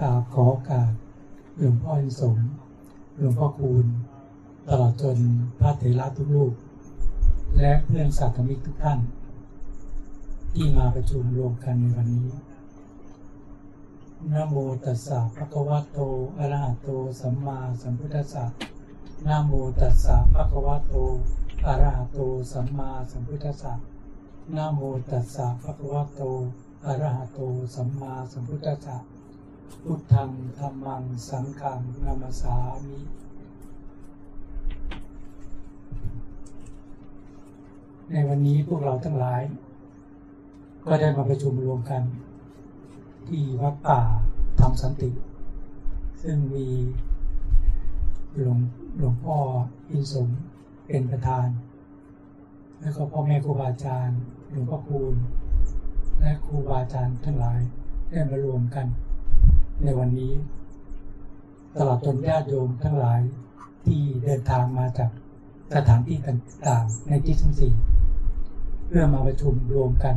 กราบขอโอกาสหลวงพ่ออินสมหลวงพ่อคูณ ตลอดจนพระเถระทุกลูก และเพื่อนสาธมิกทุกท่าน ที่มาประชุมรวมกันในวันนี้นะโมตัสสะภะคะวะโตอะระหะโต สัมมาสัมพุทธัสสะนะโมตัสสะภะคะวะโตอะระหะโต สัมมาสัมพุทธัสสะนะโมตัสสะภะคะวะโตอะระหะโต สัมมาสัมพุทธัสสะ พุทธังธรรมัง สังฆังนามัสามิในวันนี้พวกเราทั้งหลาย ก็ได้มาประชุมรวมกัน ที่วัดป่าธรรมสันติ ซึ่งมีหลวงหลวงพ่ออินสมเป็นประธาน แล้วก็พ่อแม่ครูบาอาจารย์ หลวงพ่อคูณ และครูบาอาจารย์ทั้งหลายได้มารวมกัน ในวันนี้ ตลอดจนญาติโยมทั้งหลายที่เดินทางมาจากสถานที่ต่างๆ ในที่ทั้งสี่เพื่อมาประชุมรวมกัน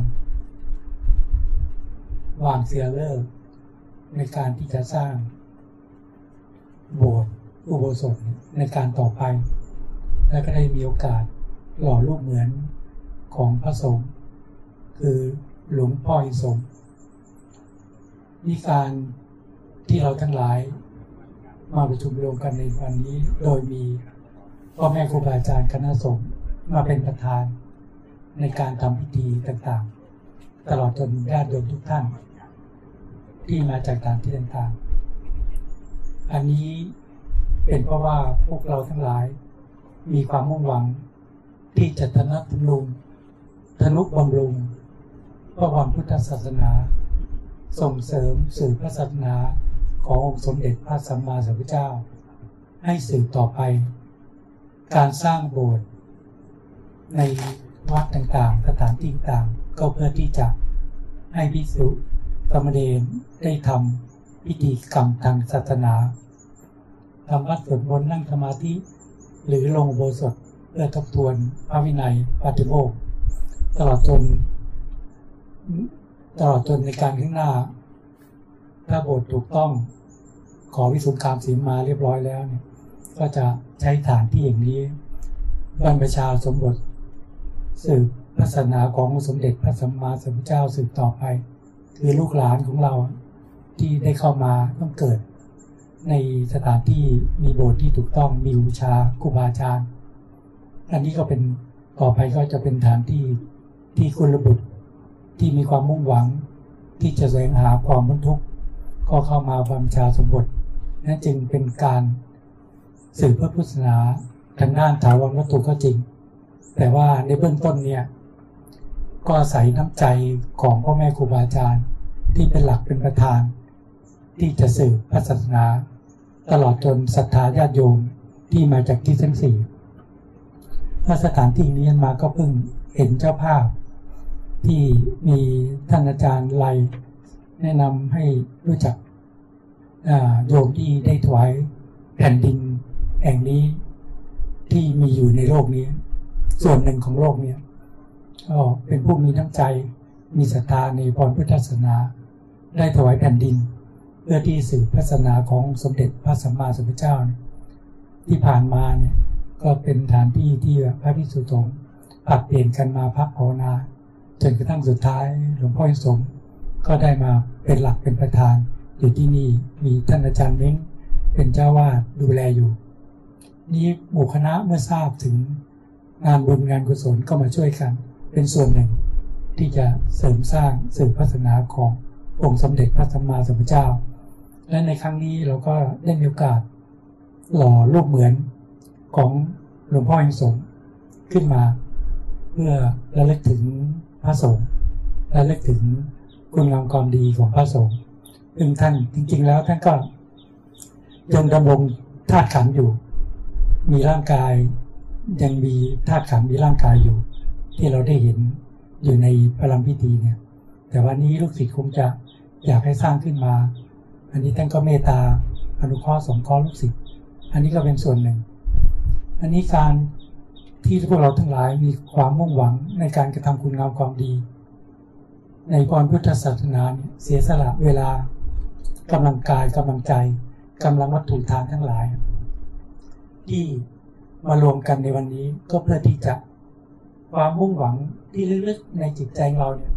วางเสียเลิกในการที่จะสร้าง โบสถ์อุโบสถในการต่อไป และก็ได้มีโอกาสหล่อรูปเหมือนของพระสงฆ์คือหลวงพ่ออินสมนี่การ ที่เราทั้งหลาย มาประชุมรวมกันในวันนี้ โดยมีพ่อแม่ครูบาอาจารย์คณะสงฆ์มาเป็นประธาน ในการทำพิธีต่างๆ ตลอดจนญาติโยมทุกท่าน ที่มาจากต่างที่ต่างๆ อันนี้เป็นเพราะว่าพวกเราทั้งหลาย มีความมุ่งหวัง ที่จะทนัดทนุงทนุบำรุงพระวันพุทธศาสนา ส่งเสริมสื่อพระศาสนา ขององค์สมเด็จพระสัมมาสัมพุทธเจ้า ให้สืบต่อไป การสร้างโบสถ์ในวัดต่างๆสถานที่ต่างๆก็เพื่อที่จะให้พิสุกรรมเดนได้ทำพิธีกรรมทางศาสนาทำวัดสวดมนต์นั่งสมาธิ หรือลงโบสถเพื่อทบทวนพระวินัยปฏิโมกข์ตลอดจนตลอดจนในการข้างหน้า ถ้าบสถ์ถูกต้องขอวิสุงคามศีลมาเรียบร้อยแล้วเนี่ยก็จะใช้ฐานที่อย่างนี้บรรพชาสมบทสืบศาสนาของสมเด็จพระสัมมาสัมพุทธเจ้าสืบต่อไป คือลูกหลานของเราที่ได้เข้ามาต้องเกิด ในสถานที่มีโบสถ์ที่ถูกต้องมีบูชาครูบาอาจารย์อันนี้ก็เป็นต่อไปก็จะเป็นฐานที่ที่คุณระบุตรที่มีความมุ่งหวังที่จะแสวงหาความบรรทุกข์ ก็เข้ามาบำชาสมบทนั่นจึงเป็นการสืบพระพุทธศาสนาทางด้านถาวรวัตถุก็จริง แต่ว่าในเบื้องต้นเนี่ยก็อาศัยน้ำใจของพ่อแม่ครูบาอาจารย์ ที่เป็นหลักเป็นประธาน ที่จะสืบพระศาสนา ตลอดจนศรัทธาญาติโยมที่มาจากที่ทั้งสี่ถ้าสถานที่นี้มาก็เพิ่งเห็นเจ้าภาพ ที่มีท่านอาจารย์ไล แนะนำให้รู้จักโยมที่ได้ถวายแผ่นดินแห่งนี้ที่มีอยู่ในโลกนี้ ส่วนหนึ่งของโลกนี้ก็เป็นผู้มีน้ำใจ มีศรัทธาในพรพุทธศาสนา ได้ถวายแผ่นดิน เพื่อที่สืบพระศาสนาของสมเด็จพระสัมมาสัมพุทธเจ้า ที่ผ่านมาเนี่ยก็เป็นฐานที่ที่พระพิสุสงฆ์ผัดเปลี่ยนกันมาพักภาวนา จนกระทั่งสุดท้ายหลวงพ่อสมก็ได้มา เป็นหลักเป็นประธาน อยู่ที่นี่มีท่านอาจารย์เม้งเป็นเจ้าวาดดูแลอยู่ นี้หมู่คณะเมื่อทราบถึงงานบุญงานกุศลก็มาช่วยกัน เป็นส่วนหนึ่ง ที่จะเสริมสร้างสื่อพัฒนาขององค์สมเด็จพระสัมมาสัมพุทธเจ้า และในครั้งนี้เราก็ได้มีโอกาสหล่อรูปเหมือนของหลวงพ่ออิงสงขึ้นมา เพื่อระลึกถึงพระสงฆ์ระลึกถึง คุณงามความดีของพระสงฆ์ซึ่งท่านจริง ๆ แล้วท่านก็ยังดำรงธาตุขันอยู่ มีร่างกายยังมีธาตุขันมีร่างกายอยู่ ที่เราได้เห็นอยู่ในพระลัมพิธีเนี่ย แต่วันนี้ลูกศิษย์คงจะอยากให้สร้างขึ้นมา อันนี้ท่านก็เมตตาอนุเคราะห์สงเคราะห์ลูกศิษย์อันนี้ก็เป็นส่วนหนึ่ง อันนี้การที่พวกเราทั้งหลายมีความมุ่งหวังในการกระทำคุณงามความดี ในพรพุทธศาสนาเสียสละเวลากำลังกายกำลังใจกำลังวัตถุทานทั้งหลาย ที่มารวมกันในวันนี้ก็เพื่อที่จะความมุ่งหวังที่ลึกๆในจิตใจเราเนี่ย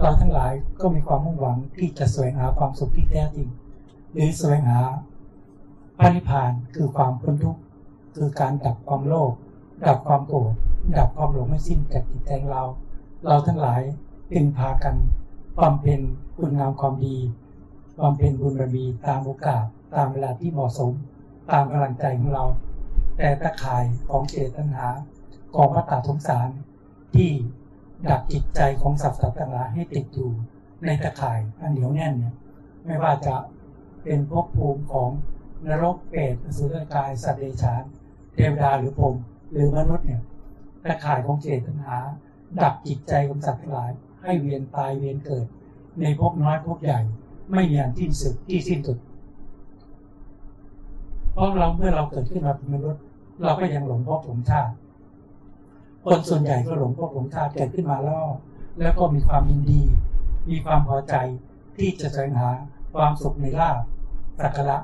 เราทั้งหลายก็มีความมุ่งหวังที่จะแสวงหาความสุขที่แท้จริง หรือแสวงหาพระนิพพานคือความพ้นทุกข์คือการดับความโลภดับความโกรธดับความหลงไม่สิ้นจากจิตใจเรา เราทั้งหลาย จึงพากันความเป็นคุณงามความดีความเป็นบุญบารมีตามโอกาสตามเวลาที่เหมาะสม ตามกำลังใจของเรา แต่ตะข่ายของเจตนาของพระตาสงสาร ที่ดับจิตใจของสัตว์สัตว์ต่างๆให้ติดอยู่ในตะข่ายอันเหนียวแน่นเนี่ยไม่ว่าจะเป็นภพภูมิของนรกเปรตสุรกายสัตว์เดชานเทวดาหรือพรหมหรือมนุษย์เนี่ยตะข่ายของเจตนาดับจิตใจของสัตว์ทั้งหลาย ให้เวียนตายเวียนเกิด ในภพน้อยภพใหญ่ ไม่มีอันที่สุดที่สิ้นสุดเพราะเราเมื่อเราเกิดขึ้นมาเป็นมนุษย์เราก็ยังหลงภพหลงชาติคนส่วนใหญ่ก็หลงภพหลงชาติเกิดขึ้นมาแล้วแล้วก็มีความยินดี มีความพอใจที่จะแสวงหาความสุขในลาภสักระ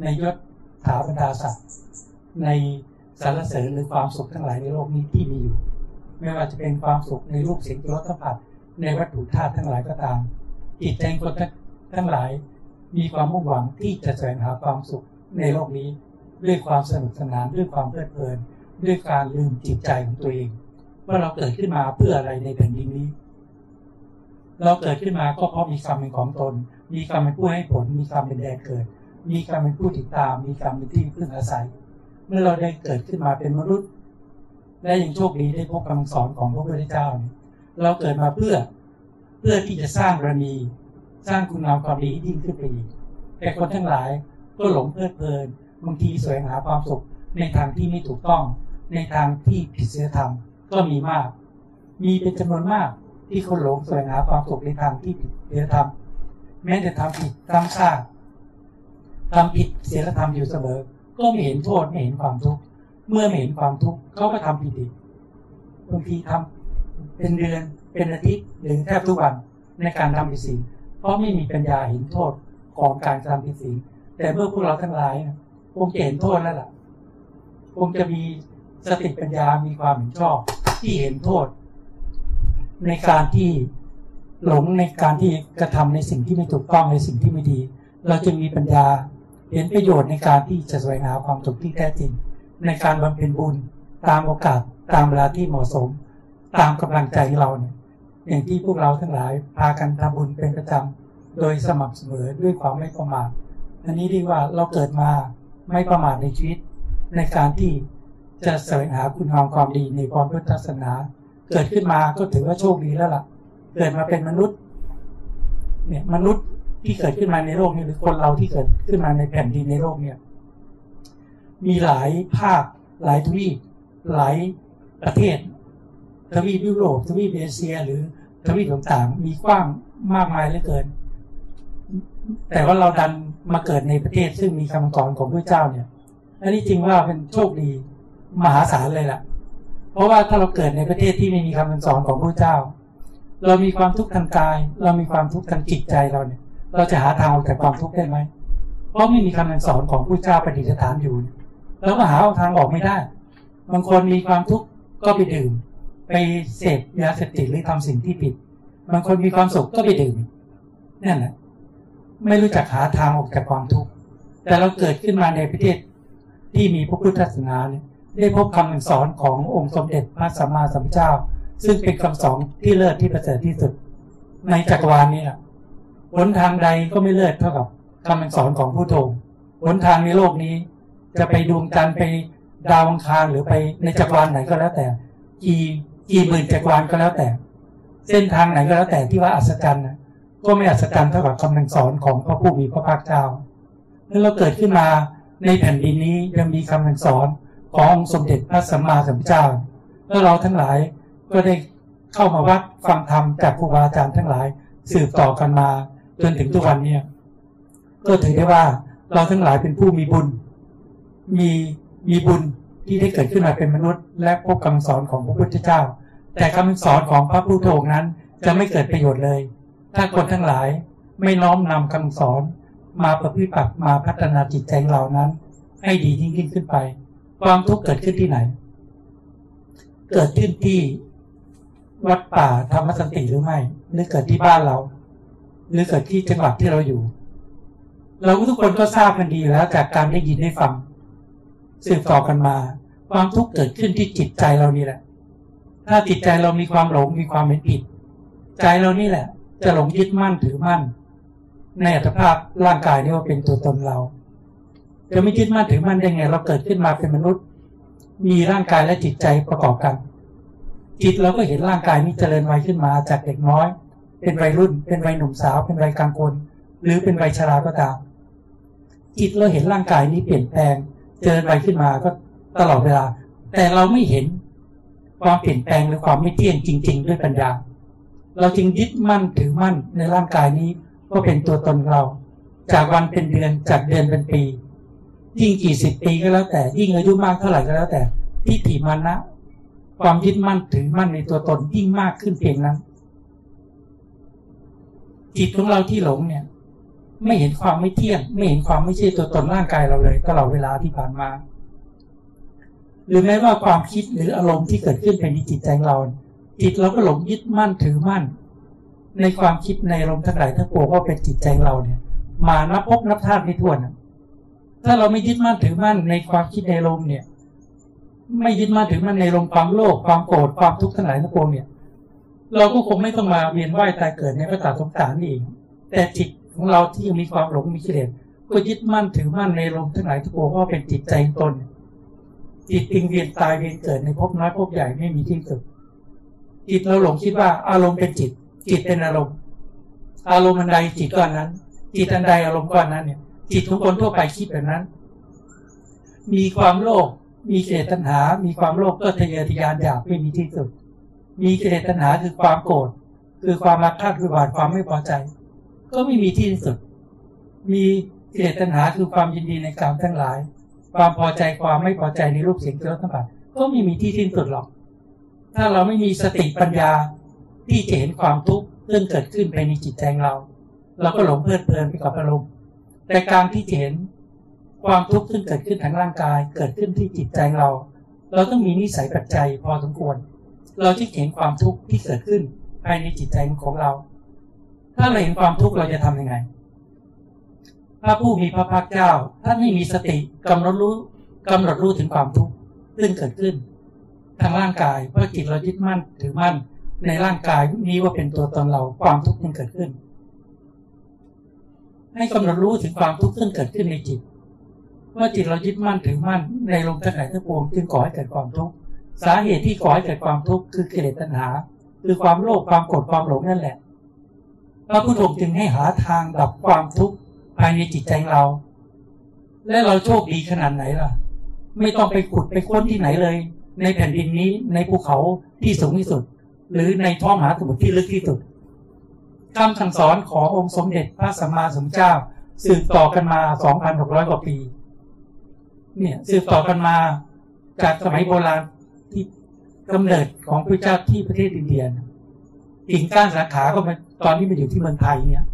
ในยศถาบรรดาศักดิ์ในสารเสริญหรือความสุขทั้งหลายในโลกนี้ที่มีอยู่ ไม่ว่าจะเป็นความสุขในรูปเสียงรสสัมผัส ในวัตถุธาตุทั้งหลายก็ตาม จิตใจคนทั้งหลาย มีความมุ่งหวังที่จะแสวงหาความสุขในโลกนี้ ด้วยความสนุกสนานด้วยความเพลิดเพลิน ด้วยการลืมจิตใจของตัวเองว่าเราเกิดขึ้นมาเพื่ออะไรในแผ่นดินนี้ เราเกิดขึ้นมาก็เพราะมีกรรมเป็นของตน มีกรรมเป็นผู้ให้ผล มีกรรมเป็นแดนเกิด มีกรรมเป็นผู้ติดตาม มีกรรมเป็นที่พึ่งอาศัย เมื่อเราได้เกิดขึ้นมาเป็นมนุษย์ และยังโชคดีได้พบคำสอนของพระพุทธเจ้าเนี่ย เราเกิดมาเพื่อ เพื่อที่จะสร้างบารมี สร้างคุณงามความดีที่ยิ่งขึ้นไปอีกแต่คนทั้งหลายก็หลงเพลิดเพลินบางทีแสวงหาความสุขในทางที่ไม่ถูกต้อง ในทางที่ผิดศีลธรรมก็มีมาก มีเป็นจำนวนมากที่คนหลงแสวงหาความสุขในทางที่ผิดศีลธรรมแม้แต่ทำผิดทำซากทำผิดศีลธรรมอยู่เสมอ ก็ไม่เห็นโทษไม่เห็นความทุกข์เมื่อไม่เห็นความทุกข์เขาก็ทำผิดอีกบางทีทำ เป็นเดือนเป็นอาทิตย์หรือแทบทุกวันในการทำผิดศีลเพราะไม่มีปัญญาเห็นโทษของการทำผิดศีลแต่เมื่อพวกเราทั้งหลายคงจะเห็นโทษแล้วล่ะคงจะมีสติปัญญามีความเห็นชอบที่เห็นโทษ ในการที่หลงในการที่กระทำในสิ่งที่ไม่ถูกต้องในสิ่งที่ไม่ดี เราจะมีปัญญาเห็นประโยชน์ในการที่จะแสวงหาความสุขที่แท้จริง ในการบำเพ็ญบุญตามโอกาสตามเวลาที่เหมาะสม ตามกำลังใจเราเนี่ยอย่างที่พวกเราทั้งหลายพากันทำบุญเป็นประจำโดยสม่ำเสมอด้วยความไม่ประมาทอันนี้เรียกว่าเราเกิดมาไม่ประมาทในชีวิต ในการที่จะแสวงหาคุณงามความดีในความพุทธศาสนา เกิดขึ้นมาก็ถือว่าโชคดีแล้วล่ะ เกิดมาเป็นมนุษย์ เนี่ยมนุษย์ที่เกิดขึ้นมาในโลกนี้หรือคนเราที่เกิดขึ้นมาในแผ่นดินในโลกเนี่ย มีหลายภาคหลายทวีปหลายประเทศ ทวีปยุโรปทวีปเอเชีย หรือทวีปต่างๆมีกว้างมากมายเหลือเกิน แต่ว่าเราดันมาเกิดในประเทศซึ่งมีคำสอนของพระเจ้าเนี่ย อันนี้จริงว่าเป็นโชคดีมหาศาลเลยล่ะ เพราะว่าถ้าเราเกิดในประเทศที่ไม่มีคำสอนของพระเจ้า เรามีความทุกข์ทางกาย เรามีความทุกข์ทางจิตใจเราเนี่ย เราจะหาทางออกจากความทุกข์ได้ไหมเพราะไม่มีคำสอนของพระเจ้าปฏิสถานอยู่เราก็หาทางออกไม่ได้ บางคนมีความทุกข์ก็ไปดื่ม ไปเสพยาเสพติดหรือทำสิ่งที่ผิด บางคนมีความสุขก็ไปดื่มนั่นแหละไม่รู้จักหาทางออกจากความทุกข์แต่เราเกิดขึ้นมาในประเทศที่มีพระพุทธศาสนาเนี่ยได้พบคำสอนขององค์สมเด็จพระสัมมาสัมพุทธเจ้า ซึ่งเป็นคำสอนที่เลิศที่ประเสริฐที่สุด ในจักรวาลนี้แหละหนทางใดก็ไม่เลิศเท่ากับคำสอนของผู้ทงหนทางในโลกนี้ จะไปดวงจันทร์ไปดาวอังคารหรือไปในจักรวาลไหนก็แล้วแต่กี่ กี่หมื่นจักรวาลก็แล้วแต่ เส้นทางไหนก็แล้วแต่ที่ว่าอัศจรรย์นะก็ไม่อัศจรรย์เท่ากับคำสอนของพระผู้มีพระภาคเจ้าเมื่อเราเกิดขึ้นมาในแผ่นดินนี้ยังมีคำสอนขององค์สมเด็จพระสัมมาสัมพุทธเจ้า แล้วเราทั้งหลายก็ได้เข้ามาวัดฟังธรรมจากครูบาอาจารย์ทั้งหลายสืบต่อกันมาจนถึงทุกวันนี้ก็ถือได้ว่าเราทั้งหลายเป็นผู้มีบุญ มีมีบุญที่ได้เกิดขึ้นมาเป็นมนุษย์ และพบคำสอนของพระพุทธเจ้า แต่คำสอนของพระพุทธนั้นจะไม่เกิดประโยชน์เลย ถ้าคนทั้งหลายไม่น้อมนำคำสอนมาประพฤติปฏิมาพัฒนาจิตใจเรานั้น ให้ดียิ่งขึ้นขึ้นไป ความทุกข์เกิดขึ้นที่ไหน เกิดขึ้นที่วัดป่าธรรมสันติหรือไม่ หรือเกิดที่บ้านเรา หรือเกิดที่จังหวัดที่เราอยู่ เราทุกคนก็ทราบกันดีแล้วจากการได้ยินได้ฟังสืบต่อกันมา ความทุกข์เกิดขึ้นที่จิตใจเรานี่แหละ ถ้าจิตใจเรามีความหลงมีความเป็นผิด ใจเรานี่แหละ จะหลงยึดมั่นถือมั่น ในอัตภาพร่างกายนี่ว่าเป็นตัวตนเรา จะไม่ยึดมั่นถือมั่นได้ไง เราเกิดขึ้นมาเป็นมนุษย์ มีร่างกายและจิตใจประกอบกัน จิตเราก็เห็นร่างกายนี้เจริญวัยขึ้นมาจากเด็กน้อย เป็นวัยรุ่น เป็นวัยหนุ่มสาว เป็นวัยกลางคน หรือเป็นวัยชราก็ตาม จิตเราเห็นร่างกายนี้เปลี่ยนแปลง เจริญวัยขึ้นมาก็ตลอดเวลา แต่เราไม่เห็น ความเปลี่ยนแปลงหรือความไม่เที่ยงจริง ๆ ด้วยปัญญา เราจึงยึดมั่นถือมั่นในร่างกายนี้ว่าเป็นตัวตนเรา จากวันเป็นเดือนจากเดือนเป็นปี ยิ่งกี่สิบปีก็แล้วแต่ยิ่งอายุมากเท่าไหร่ก็แล้วแต่ที่ถิมานะ ความยึดมั่นถือมั่นในตัวตนยิ่งมากขึ้นเพียงนั้น จิตของเราที่หลงเนี่ย ไม่เห็นความไม่เที่ยง ไม่เห็นความไม่ใช่ตัวตนร่างกายเราเลยตลอดเวลาที่ผ่านมา หรือแม้ว่าความคิดหรืออารมณ์ที่เกิดขึ้นภายในจิตใจเรา จิตเราก็หลงยึดมั่นถือมั่น ในความคิดในอารมณ์ทั้งหลายทั้งปวงว่าเป็นจิตใจเราเนี่ย มานับพบนับธาตุไม่ถ้วนถ้าเราไม่ยึดมั่นถือมั่นในความคิดในอารมณ์เนี่ย ไม่ยึดมั่นถือมั่นในอารมณ์ความโลภความโกรธความทุกข์ทั้งหลายทั้งปวงเนี่ย เราก็คงไม่ต้องมาเวียนว่ายตายเกิดในพระตาสงสารนี่แต่จิตของเราที่ยังมีความหลงมีกิเลสก็ยึดมั่นถือมั่นในลมทั้งหลายทั้งปวงว่าเป็นจิตใจตน จิตติงเวียนตายเวียนเกิดในภพน้อยภพใหญ่ไม่มีที่สุด จิตเราหลงคิดว่าอารมณ์เป็นจิต จิตเป็นอารมณ์ อารมณ์อันใดจิตก้อนนั้น จิตอันใดอารมณ์ก้อนนั้นเนี่ย จิตทุกคนทั่วไปคิดแบบนั้น มีความโลภมีเกตตัณหามีความโลภก็ทะเยอทะยานอยากไม่มีที่สุด มีเกตตัณหาคือความโกรธคือความมาคาดคือบาดความไม่พอใจ ก็ไม่มีที่สุด มีกิเลสตัณหาคือความยินดีในกรรมทั้งหลาย ความพอใจความไม่พอใจในรูปเสียงเจ้าทั้งหลายก็ไม่มีที่สิ้นสุดหรอก ถ้าเราไม่มีสติปัญญาที่จะเห็นความทุกข์เรื่งเกิดขึ้นภายในจิตใจเรา เราก็หลงเพลิดเพลินไปกับอารมณ์แต่การที่จะเห็นความทุกข์ซึ่งเกิดขึ้นทางร่างกาย เกิดขึ้นที่จิตใจเรา เราต้องมีนิสัยปัจจัยพอสมควร เราจะเห็นความทุกข์ที่เกิดขึ้นภายในจิตใจของเรา ถ้าเราเห็นความทุกข์เราจะทํำยังไง พระผู้มีพระภาคเจ้า ท่านไม่มีสติกำหนดรู้กำหนดรู้ถึงความทุกข์ซึ่งเกิดขึ้น ทางร่างกายเพราะจิตเรายึดมั่นถือมั่น ในร่างกายนี้ว่าเป็นตัวตนเราความทุกข์ยังเกิดขึ้น ให้กำหนดรู้ถึงความทุกข์ซึ่งเกิดขึ้นในจิตว่าจิตเรายึดมั่นถือมั่น ในลมทั้งหลายทั้งปวงจึงก่อให้เกิดความทุกข์สาเหตุที่ก่อให้เกิดความทุกข์คือกิเลสตัณหา คือความโลภความโกรธความหลงนั่นแหละพระพุทธองค์จึงให้หาทางดับความทุกข์ ภายในจิตใจเรา และเราโชคดีขนาดไหนล่ะ ไม่ต้องไปขุดไปค้นที่ไหนเลย ในแผ่นดินนี้ในภูเขาที่สูงที่สุด หรือในท้องมหาสมุทรที่ลึกที่สุดคำสั่งสอนขององค์สมเด็จพระสัมมาสัมพุทธเจ้า สืบต่อกันมา 2,600 กว่าปี เนี่ย สืบต่อกันมาจากสมัยโบราณที่กำเนิดของพระเจ้าที่ประเทศอินเดียกิ่งก้านสาขาก็มาตอนที่มาอยู่ที่เมืองไทยเนี่ย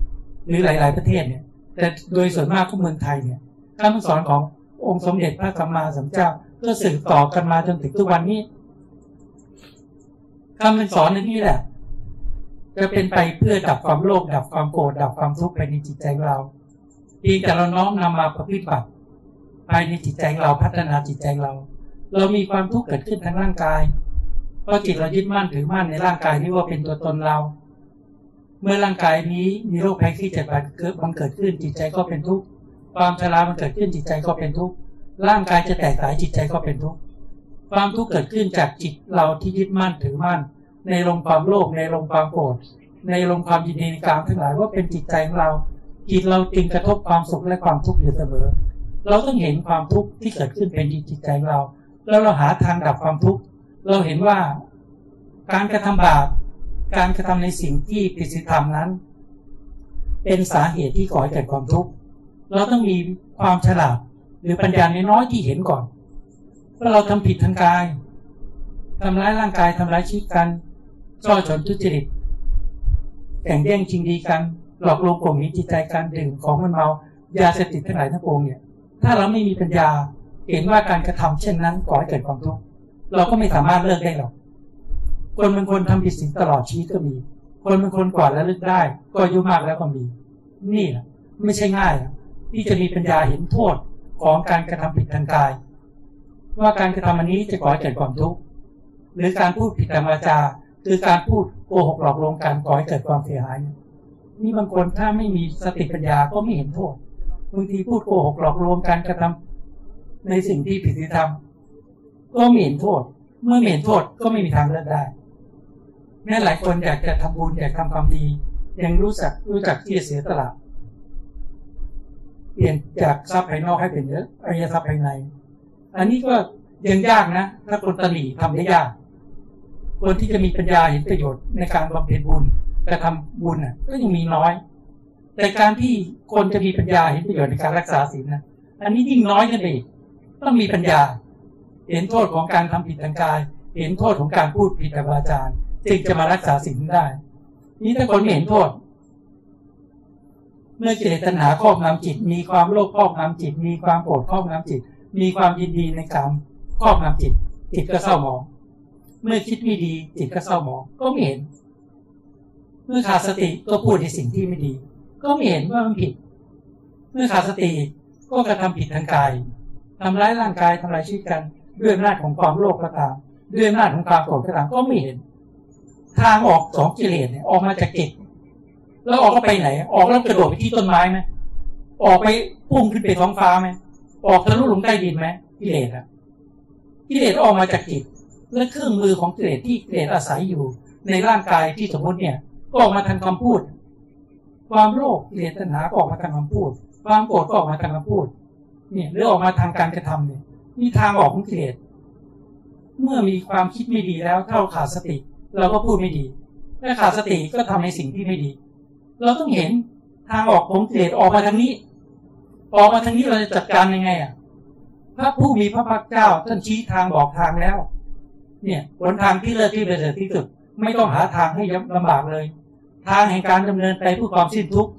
หรือหลาย ๆ ประเทศเนี่ย แต่โดยส่วนมากก็เมืองไทยเนี่ยคำสอนขององค์สมเด็จพระสัมมาสัมพุทธเจ้าก็สืบต่อกันมาจนถึงทุกวันนี้คำสอนในนี้แหละ จะเป็นไปเพื่อดับความโลภดับความโกรธดับความทุกข์ภายในจิตใจเราเพียงแต่เราน้อมนำมาปฏิบัติภายในจิตใจเราพัฒนาจิตใจเรา เรามีความทุกข์เกิดขึ้นทางร่างกายเพราะจิตเรายึดมั่นถือมั่นในร่างกายนี้ว่าเป็นตัวตนเรา มื่อร่างกายนี้มีโรคภัยไข้เจ็บเกิดบังเกิดขึ้นจิตใจก็เป็นทุกข์ความชรามันเกิดขึ้นจิตใจก็เป็นทุกข์ร่างกายจะแตกสายจิตใจก็เป็นทุกข์ความทุกข์เกิดขึ้นจากจิตเราที่ยึดมั่นถือมั่น ในลมความโลภในลมความโกรธในลมความยินดีในกามทั้งหลายว่าเป็นจิตใจของเรา จิตเราจึงกระทบความสุขและความทุกข์อยู่เสมอ เราต้องเห็นความทุกข์ที่เกิดขึ้นเป็นจิตใจของเรา แล้วเราหาทางดับความทุกข์เราเห็นว่า การกระทำบาป การกระทำในสิ่งที่ผิดศีลธรรมนั้น เป็นสาเหตุที่ก่อให้เกิดความทุกข์เราต้องมีความฉลาดหรือปัญญาในน้อยที่เห็นก่อนว่าเราทำผิดทางกายทำร้ายร่างกายทำร้ายชีวิตกันช่อชนทุจริตแข่งแย่งชิงดีกัน หลอกลวงข่มหิจิตใจการดื่มของมันเมายาเสพติดทั้งหลายทั้งปวงเนี่ย ถ้าเราไม่มีปัญญาเห็นว่าการกระทำเช่นนั้นก่อให้เกิดความทุกข์เราก็ไม่สามารถเลิกได้หรอก คนบางคนทำผิดสิ่งตลอดชีวิตก็มี คนบางคนกว่าแล้วลึกได้ ก็อายุมากแล้วก็มี นี่แหละไม่ใช่ง่ายที่จะมีปัญญาเห็นโทษของการกระทำผิดทางกาย ว่าการกระทำอันนี้จะก่อให้เกิดความทุกข์หรือการพูดผิดทางวาจาคือการพูดโกหกหลอกลวงการก่อให้เกิดความเสียหาย นี่บางคนถ้าไม่มีสติปัญญาก็ไม่เห็นโทษบางทีพูดโกหกหลอกลวงการกระทำในสิ่งที่ผิดที่ทำก็ไม่เห็นโทษ เมื่อไม่เห็นโทษก็ไม่มีทางเลิกได้ แม้หลายคนอยากจะทำบุญอยากทำความดี ยังรู้จักรู้จักที่จะเสียตลาดเปลี่ยนจากทรัพย์ภายนอกให้เป็นอริยทรัพย์ภายใน อันนี้ก็ยังยากนะ ถ้าคนตนีทำได้ยาก คนที่จะมีปัญญาเห็นประโยชน์ในการบำเพ็ญบุญกระทำบุญน่ะ ก็ยังมีน้อย แต่การที่คนจะมีปัญญาเห็นประโยชน์ในการรักษาศีลนะอันนี้ยิ่งน้อยกันเองต้องมีปัญญา เห็นโทษของการทำผิดทางกาย เห็นโทษของการพูดผิดทางวาจา จึงจะมารักษาศีลได้ นี่ถ้าคนไม่เห็นโทษ เมื่อกิเลสตัณหาครอบงำจิต มีความโลภครอบงำจิต มีความโกรธครอบงำจิต มีความยินดีในการครอบงำจิต จิตก็เศร้าหมอง เมื่อคิดไม่ดี จิตก็เศร้าหมอง ก็ไม่เห็น เมื่อขาดสติก็พูดในสิ่งที่ไม่ดี ก็ไม่เห็นว่ามันผิด เมื่อขาดสติก็กระทำผิดทางกายทำร้ายร่างกายทำลายชีวิตกัน ด้วยอำนาจของความโลภก็ตามด้วยอำนาจของความโกรธก็ตามก็ไม่เห็น ทางออกสองกิเลสเนี่ยออกมาจากจิตแล้วออกก็ไปไหน ออกแล้วกระโดดไปที่ต้นไม้ไหมออกไปพุ่งขึ้นไปท้องฟ้าไหมออกทะลุลงใต้ดินไหมกิเลสอะกิเลสออกมาจากจิต และเครื่องมือของกิเลสที่กิเลสอาศัยอยู่ ในร่างกายที่สมมติเนี่ยก็ออกมาทางคำพูด ความโลภกิเลสตัณหาออกมาทางคำพูด ความโกรธก็ออกมาทางคำพูด เนี่ยหรือออกมาทางการกระทำเนี่ยมีทางออกของกิเลสเมื่อมีความคิดไม่ดีแล้วถ้าเราขาดสติ เราก็พูดไม่ดีถ้าขาดสติก็ทำในสิ่งที่ไม่ดี เราต้องเห็นทางออกของกิเลสออกมาทางนี้ ออกมาทางนี้เราจะจัดการยังไงอะพระผู้มีพระภาคเจ้าท่านชี้ทางบอกทางแล้ว เนี่ยหนทางที่เลิศที่ประเสริฐที่สุด ไม่ต้องหาทางให้ลำบากเลย ทางแห่งการดำเนินไปเพื่อความสิ้นทุกข์